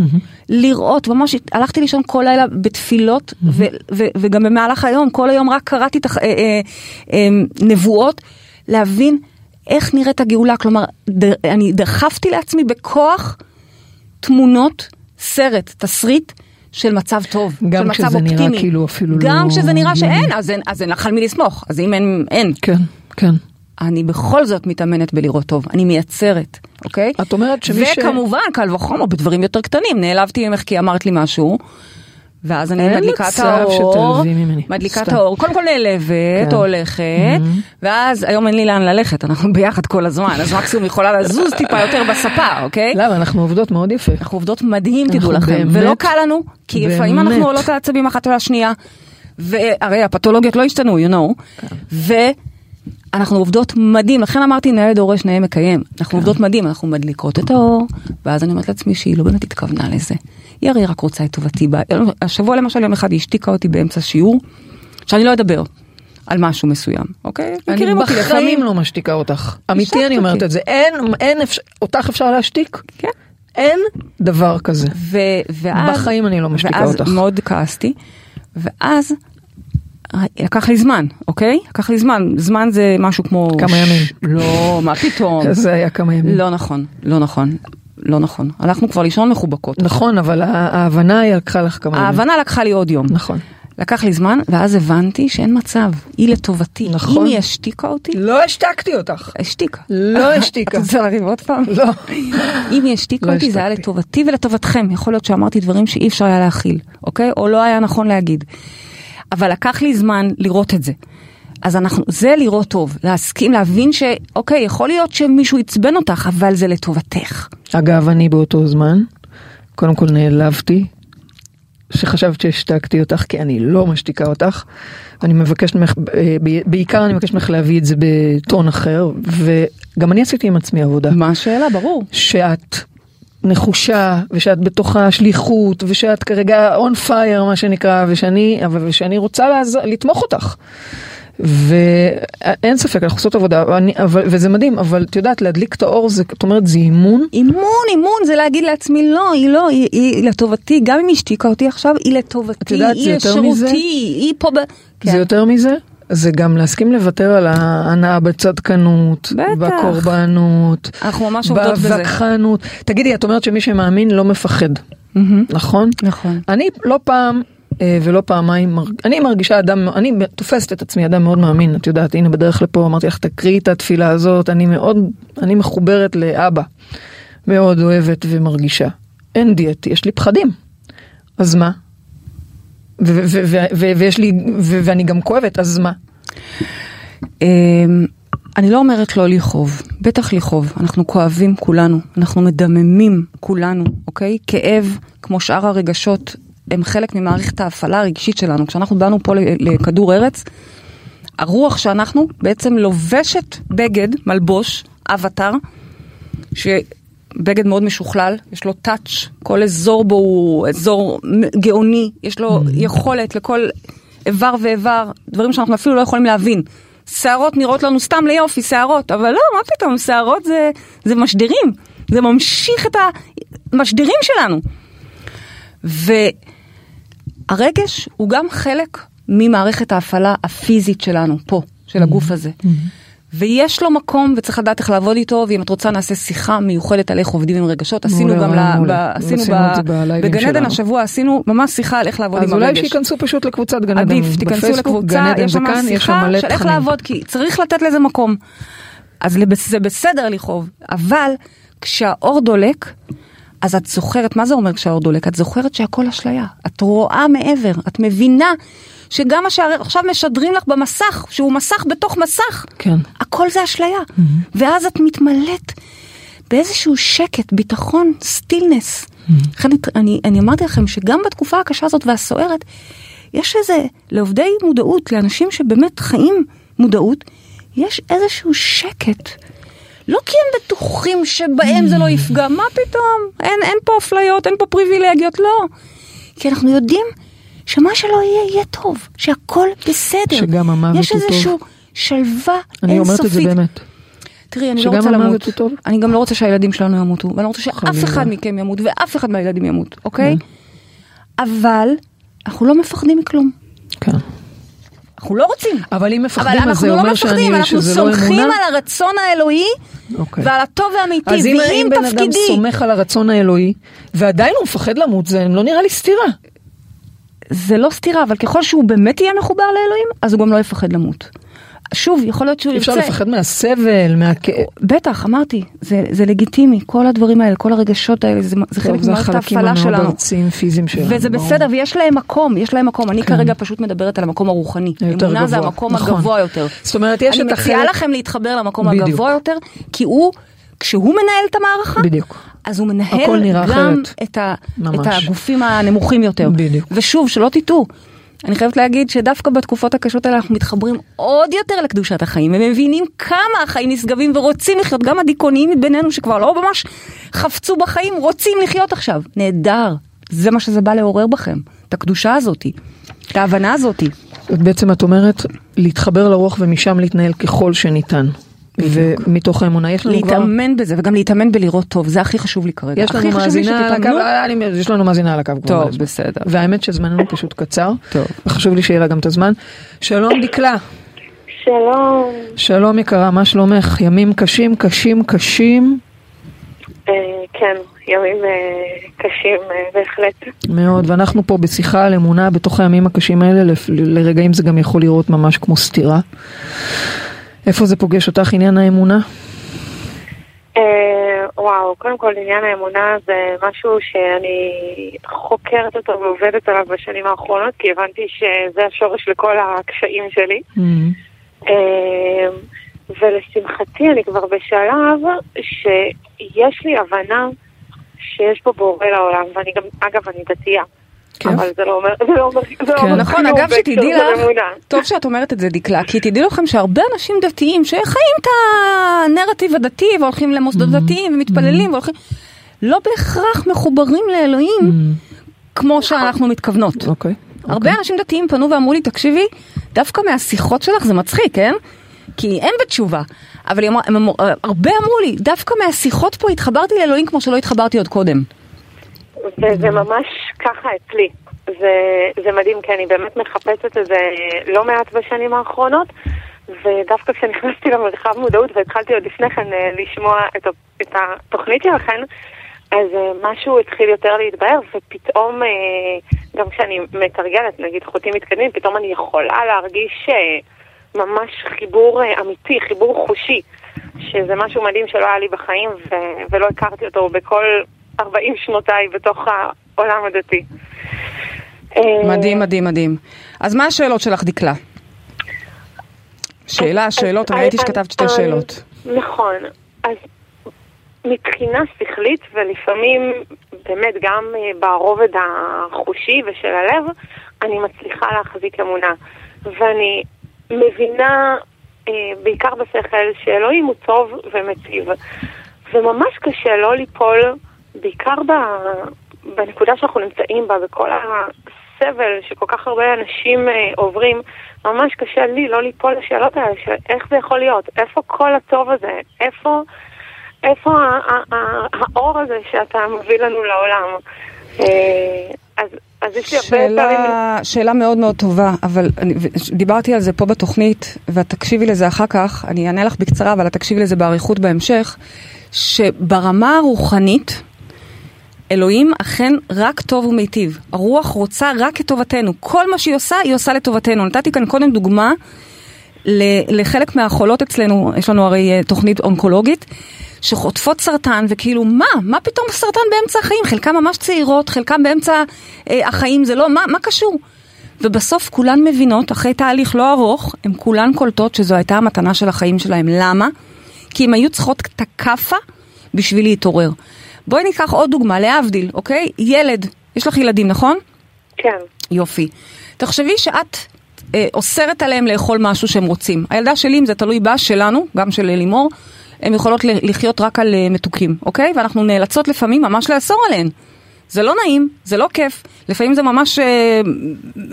לראות, ממש הלכתי לישון כל לילה בתפילות, ו- ו- וגם במהלך היום, כל היום רק קראתי את הנבואות, להבין איך נראית הגאולה. כלומר, ד- אני דחפתי לעצמי בכוח תמונות, סרט, תסריט. של מצב טוב, גם של מצב כשזה נראה אופטימי. כאילו אפילו גם לא כשזה נראה. שאין, אז אין, אז אין לך על מי לסמוך. אז אם אין, אין. כן, כן. אני בכל זאת מתאמנת בלראות טוב, אני מייצרת, אוקיי? את אומרת שמי ש- וכמובן, קל וחומר בדברים יותר קטנים, נעלבתי ממך כי אמרת לי משהו, ואז אני מדליקה את האור, מדליקה את. האור, קודם כל נעלבת, כן. הולכת, ואז היום אין לי לאן ללכת, אנחנו ביחד כל הזמן, אז מקסימום יכולה לזוז טיפה יותר בספה, אוקיי? למה? אנחנו עובדות מאוד יפה. אנחנו עובדות מדהים, תדעו לכם, באמת- ולא קל לנו, כי לפעמים באמת. אנחנו עולות על עצבים אחת על השנייה, והרי הפתולוגיות לא השתנו, you know, ואנחנו עובדות מדהים, לכן אמרתי נאה דורש נאה מקיים, אנחנו עובדות מדהים, אנחנו מדליקות את האור, ואז אני אומרת לעצמי שהיא לא באמת התכוונה לזה, היא הרי רק רוצה את טובתי, בה- השבוע למשל יום אחד היא השתיקה אותי באמצע שיעור, שאני לא אדבר על משהו מסוים, אוקיי? אני בחיים. לא משתיקה אותך. אמיתי אני אומרת. את זה. אין, אין אפשר, אותך אפשר להשתיק? כן. אין דבר כזה. ו- ואז... בחיים אני לא משתיקה ואז אותך. מאוד כעסתי, ואז לקח לי זמן, אוקיי? לקח לי זמן, זמן זה משהו כמו... כמה ימים. לא, מה פתאום? זה היה כמה ימים. לא נכון, לא נכון, לא נכון. הלכנו כבר לישון מחובקות. נכון, אבל ההבנה היא לקחה לך כמה ימים. ההבנה לקחה לי עוד יום. נכון. לקח לי זמן, ואז הבנתי שאין מצב, היא לטובתי. נכון. אם היא השתיקה אותי, לא השתקתי אותך. השתיקה. לא השתיקה. את רוצה לריב עוד פעם? לא. אם היא השתיקה לא אותי זה היה. לטובתי ולטובתכם, יכול להיות שאמרתי דברים שאי אפשר היה להכיל, אוקיי? או לא היה נכון להגיד. אבל לקח לי זמן לראות את זה. אז אנחנו, זה לראות טוב, להסכים, להבין שאוקיי, יכול להיות שמישהו עצבן אותך, אבל זה לטובתך. אגב, אני באותו זמן, קודם כל נעלבתי, שחשבת שהשתקתי אותך, כי אני לא משתיקה אותך. אני מבקשת ממך, אה, בעיקר אני מבקשת ממך להביא את זה בטון אחר, וגם אני עשיתי עם עצמי עבודה. מה השאלה? ברור. שאת נחושה, ושאת בתוך השליחות, ושאת כרגע on fire מה שנקרא, ושאני, אבל- ושאני רוצה לעז... לתמוך אותך. ואין ספק, אנחנו עושות עבודה, ואני, אבל, וזה מדהים, אבל את יודעת, להדליק את האור, זה, את אומרת, זה אימון. אימון, אימון, זה להגיד לעצמי, לא, היא לא, היא, היא לטובתי, גם אם היא השתיקה אותי עכשיו, היא לטובתי, יודעת, היא? לשירותי, היא פה ב... כן. זה יותר מזה, זה גם להסכים לוותר על ההנאה בצדקנות, בטח. בקורבנות, אנחנו ממש עובדות בזה. בווכחנות. תגידי, את אומרת שמי שמאמין לא מפחד, מהמם. נכון? נכון. אני לא פעם אה, ולא פעמיים, אני מרגישה אדם, אני תופסת את עצמי אדם מאוד מאמין, את יודעת, הנה בדרך לפה אמרתי לך תקריאי את התפילה הזאת, אני מאוד, אני מחוברת לאבא, מאוד אוהבת ומרגישה. אין דיאטי, יש לי פחדים, אז מה? ויש לי, ואני גם כואבת, אז מה? אמ, אני לא אומרת לא לכאוב, בטח לכאוב, אנחנו כואבים כולנו, אנחנו מדממים כולנו, אוקיי? כאב, כמו שאר הרגשות, הם חלק ממערכת ההפעלה הרגשית שלנו. כשאנחנו באנו פה לכדור ארץ, הרוח שאנחנו בעצם לובשת בגד, מלבוש, אבטר, שבגד מאוד משוכלל, יש לו טאץ', כל אזור בו הוא אזור גאוני, יש לו יכולת לכל איבר ואיבר, דברים שאנחנו אפילו לא יכולים להבין. שערות נראות לנו סתם ליופי, שערות, אבל לא, מה פתאום, שערות זה, זה משדרים, זה ממשיך את המשדרים שלנו. והרגש הוא גם חלק ממערכת ההפעלה הפיזית שלנו, פה, של הגוף הזה. ויש לו מקום וצריך לדעת איך לעבוד איתו, ואם את רוצה נעשה שיחה מיוחדת על איך עובדים עם רגשות. עשינו גם, ל-. ב- עשינו ב- בגן עדן. השבוע, עשינו ממש שיחה על איך לעבוד אז עם אולי הרגש. שייכנסו פשוט לקבוצת גן עדן עדיף, תיכנסו לקבוצה, יש שם שיחה של איך. לעבוד, כי צריך לתת לזה מקום. אז זה בסדר לכאוב, אבל כשהאור דולק, אז את זוכרת, מה זה אומר כשהאור דולק? את זוכרת שהכל אשליה. את רואה מעבר, את מבינה שגם מה שעכשיו משדרים לך במסך, שהוא מסך בתוך מסך, כן. הכל זה אשליה. ואז את מתמלאת באיזשהו שקט, ביטחון, סטילנס. לכן אני, אני אמרתי לכם שגם בתקופה הקשה הזאת והסוערת, יש איזה, לעובדי מודעות, לאנשים שבאמת חיים מודעות, יש איזשהו שקט. לא כי הם בטוחים שבהם זה לא יפגע, מה פתאום? אין, אין פה אפליות, אין פה פריבילגיות, לא. כי אנחנו יודעים שמה שלא יהיה, יהיה טוב, שהכל בסדר. שגם המוות יש הוא טוב. איזשהו שלווה אני אומרת את זה אינסופית. באמת. תראי, אני לא רוצה למות. אני גם לא רוצה שהילדים שלנו ימותו, ואני לא רוצה שאף. אחד מכם ימות, ואף אחד מהילדים ימות, אוקיי? אבל אנחנו לא מפחדים מכלום. כן. אנחנו לא רוצים. אבל אם אבל מפחדים, אז אנחנו זה לא אומר מפחדים, שאני, אנחנו שזה לא סומכים אמונה? על הרצון האלוהי אוקיי. ועל הטוב והאמיתי, אז אם, ואם אם בן אדם תפקידי... סומך על הרצון האלוהי, ועדיין הוא מפחד למות, זה לא נראה לי סתירה. זה לא סתירה, אבל ככל שהוא באמת יהיה מחובר לאלוהים, אז הוא גם לא יפחד למות. שוב, יכול להיות שהוא ירצה... אפשר לפחד מהסבל, מהכאב. בטח, אמרתי, זה, זה לגיטימי, כל הדברים האלה, כל הרגשות האלה, זה, זה חלק זה ממערכת החלקים ההפעלה שלנו. ארציים פיזיים שלנו. וזה ברור. בסדר, ויש להם מקום, יש להם מקום. אני כן. כרגע פשוט מדברת על המקום הרוחני. היותר אמונה זה. המקום נכון. הגבוה יותר. זאת אומרת, יש אני את מציעה החלק- לכם להתחבר למקום בדיוק. הגבוה יותר, כי הוא, כשהוא מנהל את המערכה, בדיוק. אז הוא מנהל גם. את, ה, ממש. את הגופים הנמוכים יותר. בדיוק. ושוב, שלא תטעו. אני חייבת להגיד שדווקא בתקופות הקשות האלה אנחנו מתחברים עוד יותר לקדושת החיים ומבינים כמה החיים נשגבים ורוצים לחיות, גם הדיכאוניים מבינינו שכבר לא ממש חפצו בחיים, רוצים לחיות עכשיו. נהדר, זה מה שזה בא לעורר בכם. את הקדושה הזאתי, את ההבנה הזאתי. בעצם את אומרת להתחבר לרוח ומשם להתנהל ככל שניתן. ומתוך האמונה יש לנו כבר... להתאמן בזה וגם להתאמן בלראות טוב, זה הכי חשוב לי כרגע. יש לנו מאזינה על הקו. אה, אני- יש לנו מאזינה על הקו. כבר טוב. בסדר. והאמת שזמננו פשוט קצר. טוב. וחשוב לי שיהיה לה גם את הזמן. שלום דקלה. שלום, שלום יקרה, מה שלומך? ימים קשים, קשים, קשים אה, כן, ימים אה, קשים בהחלט. מאוד, ואנחנו פה בשיחה על אמונה בתוך הימים הקשים האלה, לרגעים זה גם יכול לראות ממש כמו סתירה. איפה זה פוגש אותך עניין האמונה? אה, וואו, קודם כל עניין האמונה זה משהו שאני חוקרת אותו ועובדת עליו בשנים האחרונות, כי הבנתי שזה השורש לכל הקשיים שלי. אה, ולשמחתי אני כבר בשלב שיש לי הבנה שיש פה בורא לעולם, ואני גם, אגב, אני דתייה. כן. אבל זה לא אומר, זה לא אומר, זה לא כן. אומר נכון, אגב, שתדעי של לך. טוב שאת אומרת את זה, דקלה, כי תדעי לכם שהרבה אנשים דתיים שחיים את הנרטיב הדתי והולכים למוסדות דתיים ומתפללים והולכים, לא בהכרח מחוברים לאלוהים כמו שאנחנו מתכוונות. אוקיי. הרבה אנשים דתיים פנו ואמרו לי, תקשיבי, דווקא מהשיחות שלך זה מצחיק, כן? כי אין בתשובה. אבל הרבה אמרו לי, דווקא מהשיחות פה התחברתי לאלוהים כמו שלא התחברתי עוד קודם. וזה ממש ככה אצלי. זה, זה מדהים, כי אני באמת מחפשת את זה לא מעט בשנים האחרונות, ודווקא כשנכנסתי למרחב מודעות והתחלתי עוד לפני כן אה, לשמוע את, את התוכנית שלכם, אז אה, משהו התחיל יותר להתבהר, ופתאום, אה, גם כשאני מתרגלת, נגיד חוטים מתקדמים, פתאום אני יכולה להרגיש ממש חיבור אמיתי, חיבור חושי, שזה משהו מדהים שלא היה לי בחיים, ו- ולא הכרתי אותו בכל 40 שנותיי בתוך העולם הדתי. אה, מדהים, מדהים, מדהים. אז מה השאלות שלך, דקלה? שאלה, שאלות, אז- ראיתי שכתבת שתי אז- שאלות. נכון. אז מבחינה שכלית, ולפעמים באמת גם אה, ברובד החושי ושל הלב, אני מצליחה להחזיק אמונה. ואני מבינה, אה, בעיקר בשכל, שאלוהים הוא טוב ומציב. וממש קשה לא ליפול, בעיקר ב... בנקודה שאנחנו נמצאים בה, בכל הסבל שכל כך הרבה אנשים אה, עוברים, ממש קשה לי לא ליפול לשאלות האלה של איך זה יכול להיות, איפה כל הטוב הזה, איפה, איפה האור הזה שאתה מביא לנו לעולם. אה, אז, אז יש לי הרבה פעמים... שאלה, שאלה מאוד מאוד טובה, אבל אני, דיברתי על זה פה בתוכנית, ואת תקשיבי לזה אחר כך, אני אענה לך בקצרה, אבל את תקשיבי לזה באריכות בהמשך, שברמה הרוחנית, אלוהים אכן רק טוב ומיטיב. הרוח רוצה רק את טובתנו. כל מה שהיא עושה, היא עושה לטובתנו. נתתי כאן קודם דוגמה לחלק מהחולות אצלנו, יש לנו הרי אה, תוכנית אונקולוגית, שחוטפות סרטן, וכאילו, מה? מה פתאום סרטן באמצע החיים? חלקם ממש צעירות, חלקם באמצע אה, החיים, זה לא, מה, מה קשור? ובסוף כולן מבינות, אחרי תהליך לא ארוך, הן כולן קולטות שזו הייתה המתנה של החיים שלהם. למה? כי הן היו צריכות את הכאפה בשביל להתעורר. בואי ניקח עוד דוגמה, להבדיל, אוקיי? ילד, יש לך ילדים, נכון? כן, יופי. תחשבי שאת אה, אוסרת עליהם לאכול משהו שהם רוצים. הילדה שלי, אם זה תלוי בה, שלנו, גם של לימור, הן יכולות לחיות רק על אה, מתוקים, אוקיי? ואנחנו נאלצות לפעמים ממש לאסור עליהן. זה לא נעים, זה לא כיף, לפעמים זה ממש אה,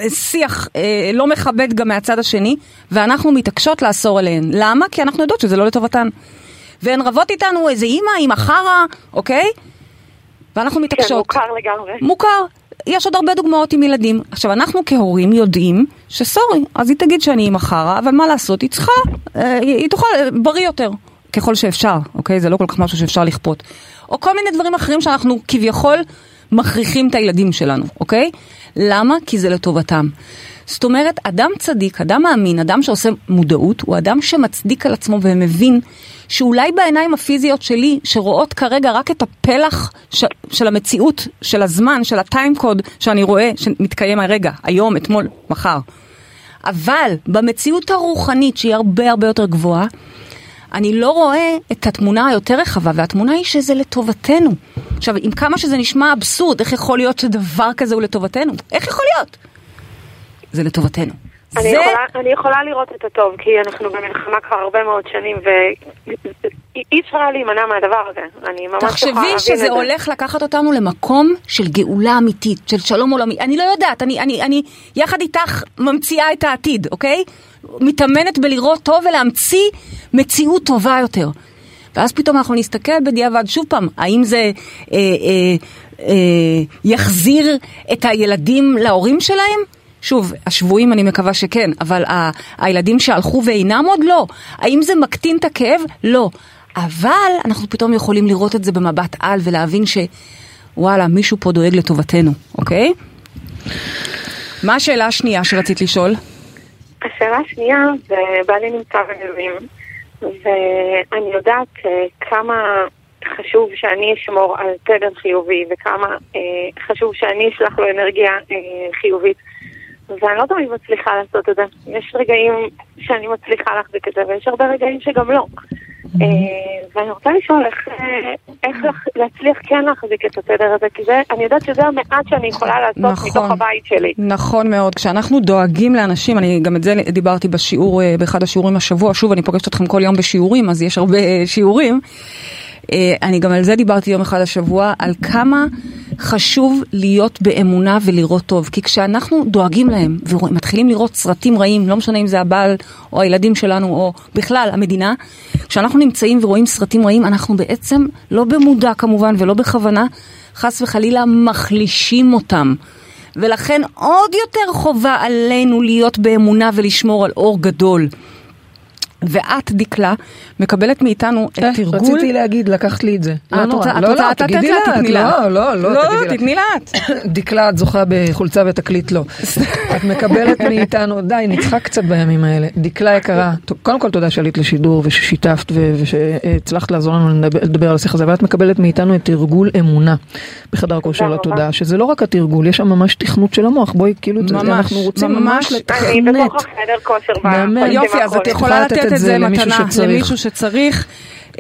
שיח אה, לא מכבד גם מהצד השני, ואנחנו מתעקשות לאסור עליהן. למה? כי אנחנו יודעות שזה לא לטובתן. והן רבות איתנו, איזה אימא, אימא חרא, אוקיי? ואנחנו כן, מתעקשות. מוכר לגמרי. מוכר. יש עוד הרבה דוגמאות עם ילדים. עכשיו, אנחנו כהורים יודעים שסורי, אז היא תגיד שאני אימא חרא, אבל מה לעשות, היא צריכה, אה, היא, היא תוכל, אה, בריא יותר, ככל שאפשר, אוקיי? זה לא כל כך משהו שאפשר לכפות. או כל מיני דברים אחרים שאנחנו כביכול מכריחים את הילדים שלנו, אוקיי? למה? כי זה לטובתם. זאת אומרת, אדם צדיק, אדם מאמין, אדם שעושה מודעות, הוא אדם שמצדיק על עצמו ומבין שאולי בעיניים הפיזיות שלי, שרואות כרגע רק את הפלח ש, של המציאות, של הזמן, של הטיים קוד שאני רואה שמתקיים הרגע, היום, אתמול, מחר. אבל במציאות הרוחנית, שהיא הרבה הרבה יותר גבוהה, אני לא רואה את התמונה היותר רחבה, והתמונה היא שזה לטובתנו. עכשיו, עם כמה שזה נשמע אבסורד, איך יכול להיות שדבר כזה הוא לטובתנו? איך יכול להיות? זה לטובתנו. אני, זה... יכולה, אני יכולה לראות את הטוב, כי אנחנו במלחמה כבר הרבה מאוד שנים, ואי אפשר היה להימנע מהדבר הזה. אני ממש יכולה תחשבי להבין שזה את זה. הולך לקחת אותנו למקום של גאולה אמיתית, של שלום עולמי. אני לא יודעת, אני, אני, אני יחד איתך ממציאה את העתיד, אוקיי? מתאמנת בלראות טוב ולהמציא מציאות טובה יותר. ואז פתאום אנחנו נסתכל בדיעבד, שוב פעם, האם זה אה, אה, אה, יחזיר את הילדים להורים שלהם? שוב, השבויים אני מקווה שכן, אבל ה- הילדים שהלכו ואינם עוד לא. האם זה מקטין את הכאב? לא. אבל אנחנו פתאום יכולים לראות את זה במבט על ולהבין שוואלה, מישהו פה דואג לטובתנו, אוקיי? מה השאלה השנייה שרצית לשאול? השאלה השנייה, זה בעלי נמצא במילואים, ואני יודעת כמה חשוב שאני אשמור על תדר חיובי, וכמה אה, חשוב שאני אשלח לו אנרגיה אה, חיובית. ואני לא תמיד מצליחה לעשות את זה. יש רגעים שאני מצליחה להחזיק את זה, ויש הרבה רגעים שגם לא. אה, ואני רוצה לשאול איך, אה, איך להצליח כן להחזיק את התדר הזה, כי זה, אני יודעת שזה המעט שאני יכולה לעשות מתוך הבית שלי. נכון מאוד. כשאנחנו דואגים לאנשים, אני גם את זה דיברתי בשיעור, אה, באחד השיעורים השבוע, שוב, אני פוגשת אתכם כל יום בשיעורים, אז יש הרבה שיעורים. אה, אני גם על זה דיברתי יום אחד השבוע, על כמה חשוב להיות באמונה ולראות טוב. כי כשאנחנו דואגים להם ומתחילים לראות סרטים רעים, לא משנה אם זה הבעל או הילדים שלנו או בכלל המדינה, כשאנחנו נמצאים ורואים סרטים רעים, אנחנו בעצם, לא במודע כמובן ולא בכוונה, חס וחלילה מחלישים אותם. ולכן עוד יותר חובה עלינו להיות באמונה ולשמור על אור גדול. ואת, דקלה, מקבלת מאיתנו את אה, תרגול... רציתי להגיד, לקחת לי את זה. אה, לא את נורא. רוצה- את לא, רוצה לא, לתת תגידי לה? תתני לה. לא, לא, לא, לא, תגידי לה. תתני לה את. דקלה, את זוכה בחולצה ותקליט לא. את מקבלת מאיתנו, די, נצחק קצת בימים האלה. דקלה יקרה, קודם כל תודה שעלית לשידור וששיתפת ושהצלחת לעזור לנו לדבר- על השיח הזה, ואת מקבלת מאיתנו את תרגול אמונה בחדר כושר. לתודעה, שזה לא רק התרגול, יש שם ממש תכנות של המוח, בואי, כאילו, אנחנו רוצים ממש. ממש אני לתכנת. בתוך החדר כושר יופי, אז את. יכולה לתת את זה למישהו מתנה שצריך. למישהו שצריך.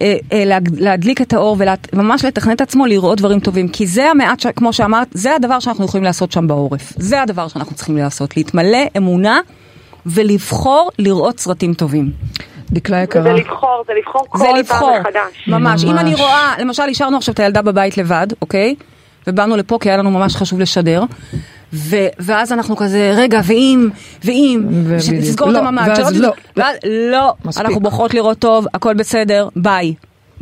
אה, אה, להדליק את האור וממש לתכנן את עצמו לראות דברים טובים כי זה המעט, ש- כמו שאמרת, זה הדבר שאנחנו יכולים לעשות שם בעורף. זה הדבר שאנחנו צריכים לעשות, להתמלא אמונה ולבחור לראות סרטים טובים. דקלה זה יקרה, לבחור, זה לבחור כל זה לבחור, פעם מחדש. ממש. אם אני ממש. רואה, למשל השארנו עכשיו את הילדה בבית לבד, אוקיי? ובאנו לפה כי היה לנו ממש חשוב לשדר. ו- ואז אנחנו כזה, רגע, ואם, ואם, ובדיוק. תסגור את לא, הממ"ד, שלא תסגור- לא. לא, מספיק. אנחנו בוחרות לראות טוב, הכל בסדר, ביי.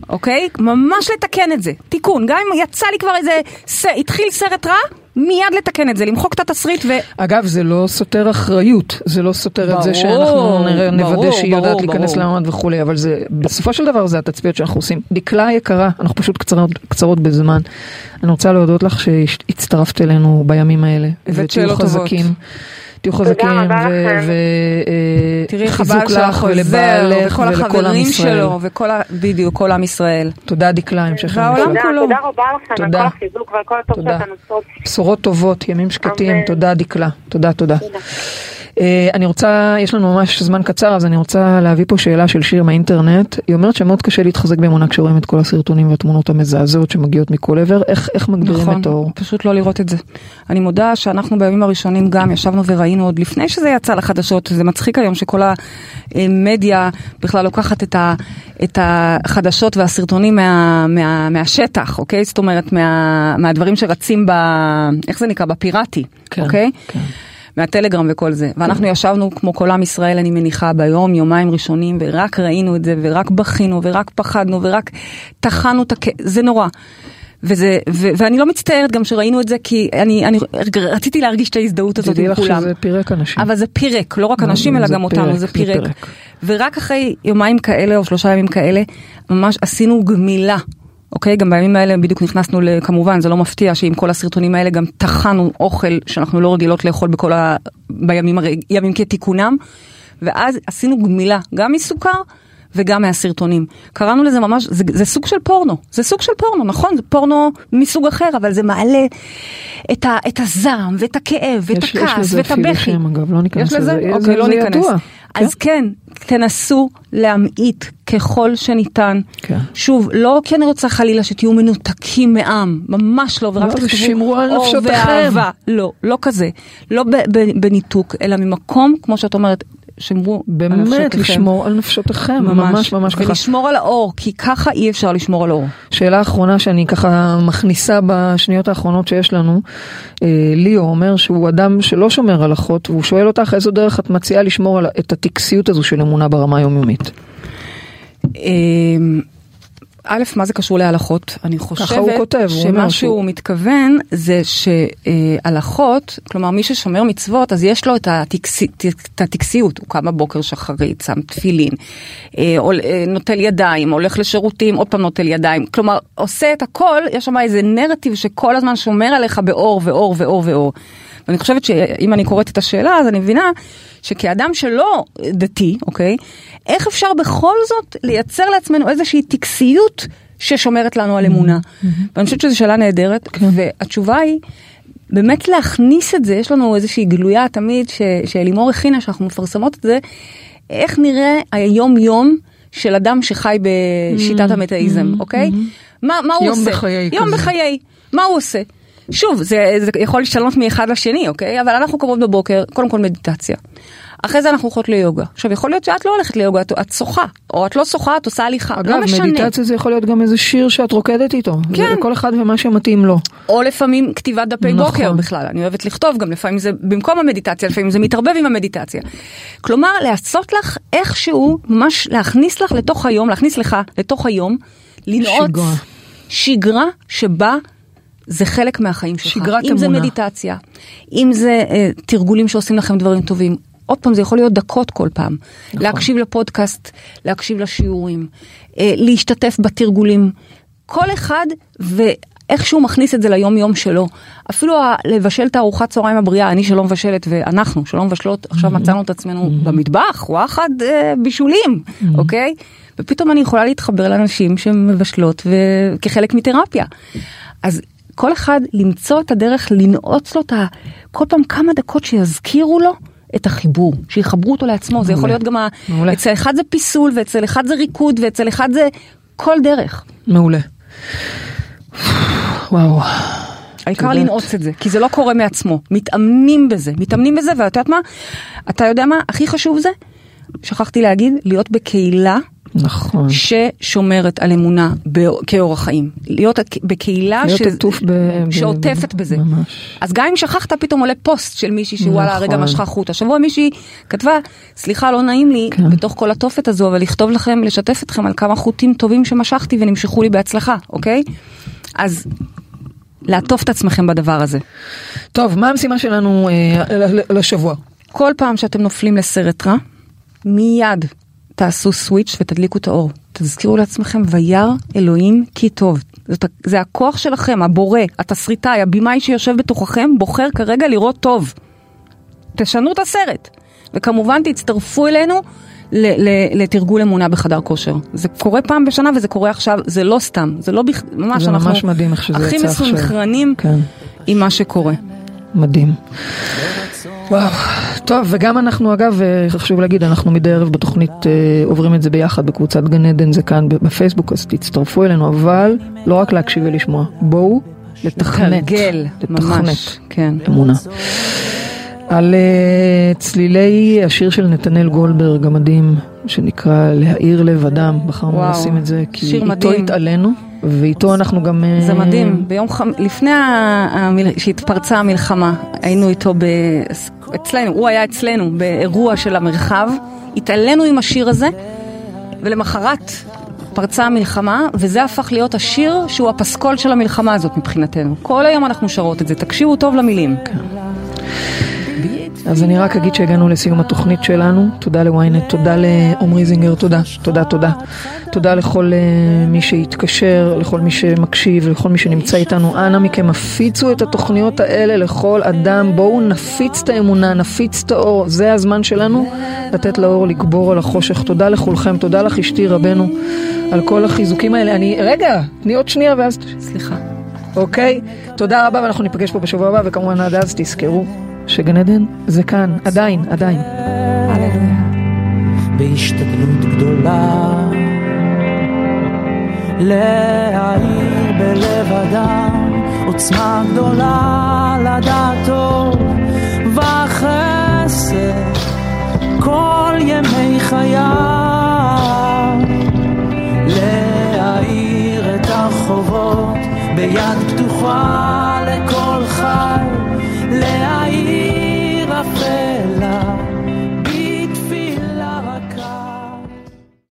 אוקיי? ממש לתקן את זה. תיקון. גם אם יצא לי כבר איזה, ס- התחיל סרט רע, מיד לתקן את זה, למחוק את התסריט ו... אגב, זה לא סותר אחריות, זה לא סותר את זה ברור, שאנחנו נראה- נוודא ברור, שהיא יודעת ברור, להיכנס ברור. למעמד וכולי, אבל זה, בסופו של דבר זה התצפיות שאנחנו עושים. דקלה יקרה, אנחנו פשוט קצרות, קצרות בזמן. אני רוצה להודות לך שהצטרפת אלינו בימים האלה. הבאת שאלות טובות. תהיו חזקים, וחיזוק שלך לך ולבעלך וכל ולכל עם החברים ישראל. שלו, וכל. בדיוק, כל עם ישראל. תודה דקלה, המשך. תודה, כולו. תודה רבה לכם על. כל החיזוק ועל כל הטוב. שאתן עושות. בשורות טובות, ימים שקטים. תודה דקלה, תודה תודה. אה, אני רוצה, יש לנו ממש זמן קצר, אז אני רוצה להביא פה שאלה של שיר מהאינטרנט. היא אומרת שמאוד קשה להתחזק באמונה כשרואים את כל הסרטונים והתמונות המזעזעות שמגיעות מכל עבר. איך, איך מגבירים נכון, את האור? פשוט לא לראות את זה. אני מודה שאנחנו בימים הראשונים גם ישבנו וראינו עוד לפני שזה יצא לחדשות, זה מצחיק היום שכל המדיה בכלל לוקחת את, ה, את החדשות והסרטונים מה, מה, מהשטח, אוקיי? זאת אומרת, מה, מהדברים שרצים ב... איך זה נקרא? בפיראטי, כן, אוקיי? כן. מהטלגרם וכל זה. ואנחנו ישבנו כמו כל עם ישראל, אני מניחה, ביום, יומיים ראשונים, ורק ראינו את זה, ורק בכינו, ורק פחדנו, ורק טחנו את הכ... זה נורא. וזה, ו- ואני לא מצטערת גם שראינו את זה, כי אני, אני רציתי להרגיש את ההזדהות הזאת תדעי עם לך כולם. שזה פירק אנשים. אבל זה פירק, לא רק אנשים, אלא זה גם אותנו, פירק, זה זה פירק. פירק. ורק אחרי יומיים כאלה, או שלושה ימים כאלה, ממש עשינו גמילה. אוקיי, גם בימים האלה בדיוק נכנסנו, כמובן, זה לא מפתיע שעם כל הסרטונים האלה גם טחנו אוכל שאנחנו לא רגילות לאכול בכל ה... בימים הר... ימים כתיקונם, ואז עשינו גמילה, גם מסוכר וגם מהסרטונים. קראנו לזה ממש, זה, זה סוג של פורנו, זה סוג של פורנו, נכון? זה פורנו מסוג אחר, אבל זה מעלה את, ה, את הזעם ואת הכאב ואת יש- יש הכעס לזה ואת אפילו הבכי. שם, אגב, לא ניכנס יש לזה? לזה. אוקיי, לא ניכנס. ידוע. אז כן, תנסו להמעיט ככל שניתן. כן. שוב, לא כי אני רוצה חלילה שתהיו מנותקים מעם, ממש לא, ורק לא, על אור. ואהבה. לא, לא כזה. לא בניתוק, אלא ממקום, כמו שאת אומרת, שמרו על באמת, נפשותיכם. לשמור על נפשותיכם, ממש ממש ככה. ולשמור על האור, כי ככה אי אפשר לשמור על האור. שאלה אחרונה שאני ככה מכניסה בשניות האחרונות שיש לנו, אה, ליאו אומר שהוא אדם שלא שומר הלכות, והוא שואל אותך איזו דרך את מציעה לשמור על את הטקסיות הזו של אמונה ברמה היומיומית. אמ, א', מה זה קשור להלכות? אני חושבת שמה שהוא- מתכוון זה שהלכות, כלומר מי ששומר מצוות, אז יש לו את הטקסי- את הטקסיות, הוא קם בבוקר שחרית, שם תפילין, אה, אה, נוטל ידיים, הולך לשירותים, עוד פעם נוטל ידיים, כלומר עושה את הכל, יש שם איזה נרטיב שכל הזמן שומר עליך באור ואור ואור ואור. ואני חושבת שאם אני קוראת את השאלה אז אני מבינה שכאדם שלא דתי, אוקיי, איך אפשר בכל זאת לייצר לעצמנו איזושהי טקסיות ששומרת לנו על אמונה. ואני חושבת שזו שאלה נהדרת, והתשובה היא באמת להכניס את זה, יש לנו איזושהי גלויה תמיד ש- שאלימור הכינה, שאנחנו מפרסמות את זה, איך נראה היום יום של אדם שחי בשיטת המטאיזם, אוקיי? מה, מה הוא יום עושה? בחיי יום כזה. בחיי. מה הוא עושה? שוב, זה, זה יכול להשתנות מאחד לשני, אוקיי? אבל אנחנו קמות בבוקר, קודם כל מדיטציה. אחרי זה אנחנו הולכות ליוגה. עכשיו, יכול להיות שאת לא הולכת ליוגה, את, את שוחה, או את לא שוחה, את עושה הליכה, אגב, לא משנה. מדיטציה זה יכול להיות גם איזה שיר שאת רוקדת איתו. כן. זה כל אחד ומה שמתאים לו. או לפעמים כתיבת דפי נכון. בוקר בכלל, אני אוהבת לכתוב גם, לפעמים זה במקום המדיטציה, לפעמים זה מתערבב עם המדיטציה. כלומר, לעשות לך איכשהו, ממש להכניס לך לתוך היום, להכניס לך לתוך היום, לנעוץ שגרה. שגרה שבה זה חלק מהחיים שלך. שגרת אם זה אמונה. מדיטציה, אם זה אה, תרגולים שעושים לכם דברים טובים. עוד פעם, זה יכול להיות דקות כל פעם. נכון. להקשיב לפודקאסט, להקשיב לשיעורים, אה, להשתתף בתרגולים. כל אחד ואיך שהוא מכניס את זה ליום יום שלו. אפילו ה- לבשל את הארוחת צהריים הבריאה, אני שלא מבשלת ואנחנו שלא מבשלות, עכשיו מצאנו את עצמנו במטבח, וואחד אה, בישולים, אוקיי? ופתאום אני יכולה להתחבר לאנשים שמבשלות כחלק מתרפיה. אז כל אחד למצוא את הדרך לנעוץ לו את ה... כל פעם כמה דקות שיזכירו לו את החיבור, שיחברו אותו לעצמו, זה יכול להיות גם, ה... מעולה. אצל אחד זה פיסול ואצל אחד זה ריקוד ואצל אחד זה כל דרך. מעולה. וואו. העיקר. לנעוץ את זה, כי זה לא קורה מעצמו, מתאמנים בזה, מתאמנים בזה, ואת יודעת מה? אתה יודע מה? הכי חשוב זה, שכחתי להגיד, להיות בקהילה נכון. ששומרת על אמונה ב- כאורח חיים. להיות בקהילה להיות ש- עטוף ב- ב- שעוטפת בזה. ממש. אז גם אם שכחת, פתאום עולה פוסט של מישהי שוואלה, נכון. רגע משכה חוט. השבוע מישהי כתבה, סליחה, לא נעים לי, כן. בתוך כל התופת הזו, אבל לכתוב לכם, לשתף אתכם על כמה חוטים טובים שמשכתי ונמשכו לי בהצלחה, אוקיי? אז לעטוף את עצמכם בדבר הזה. טוב, מה המשימה שלנו אה, לשבוע? כל פעם שאתם נופלים לסרט רע, מיד תעשו סוויץ' ותדליקו את האור. תזכירו לעצמכם, וירא אלוהים כי טוב. זאת, זה הכוח שלכם, הבורא, התסריטאי, הבמאי שיושב בתוככם, בוחר כרגע לראות טוב. תשנו את הסרט. וכמובן תצטרפו אלינו ל- ל- לתרגול אמונה בחדר כושר. זה קורה פעם בשנה וזה קורה עכשיו, זה לא סתם, זה לא בכ... ממש זה אנחנו ממש מדהים איך שזה הכי יצא עכשיו. מסונכרנים כן. עם מה שקורה. מדהים. וואו, טוב, וגם אנחנו אגב, אה, חשוב להגיד, אנחנו מדי ערב בתוכנית אה, עוברים את זה ביחד בקבוצת גן עדן, זה כאן בפייסבוק, אז תצטרפו אלינו, אבל לא רק להקשיב ולשמוע, בואו לתכנת, לתרגל, לתכנת ממש, כן. אמונה. על אה, צלילי השיר של נתנאל גולדברג המדהים, שנקרא להאיר לב אדם, בחרנו לשים את זה, כי איתו. התעלינו, ואיתו אנחנו גם... אה, זה מדהים, ביום חמ... לפני ה- המל... שהתפרצה המלחמה, היינו איתו ב... אצלנו, הוא היה אצלנו באירוע של המרחב, התעלינו עם השיר הזה, ולמחרת פרצה המלחמה, וזה הפך להיות השיר שהוא הפסקול של המלחמה הזאת מבחינתנו. כל היום אנחנו שרות את זה, תקשיבו טוב למילים. אז אני רק אגיד שהגענו לסיום התוכנית שלנו. תודה לוויינט, תודה לעומרי זינגר, תודה, תודה, תודה. תודה לכל uh, מי שהתקשר, לכל מי שמקשיב, לכל מי שנמצא איתנו. אנא מכם, הפיצו את התוכניות האלה לכל אדם. בואו נפיץ את האמונה, נפיץ את האור. זה הזמן שלנו לתת לאור לגבור על החושך. תודה לכולכם, תודה לך אשתי רבנו על כל החיזוקים האלה. אני, רגע, תני עוד שנייה ואז... סליחה. אוקיי? תודה רבה ואנחנו ניפגש פה בשבוע הבא, וכמובן עד אז תזכרו שגן עדן זה כאן, עדיין, עדיין. בהשתדלות גדולה. להאיר בלב אדם עוצמה גדולה לדעת וחסד כל ימי חייו להאיר את החובות ביד פתוחה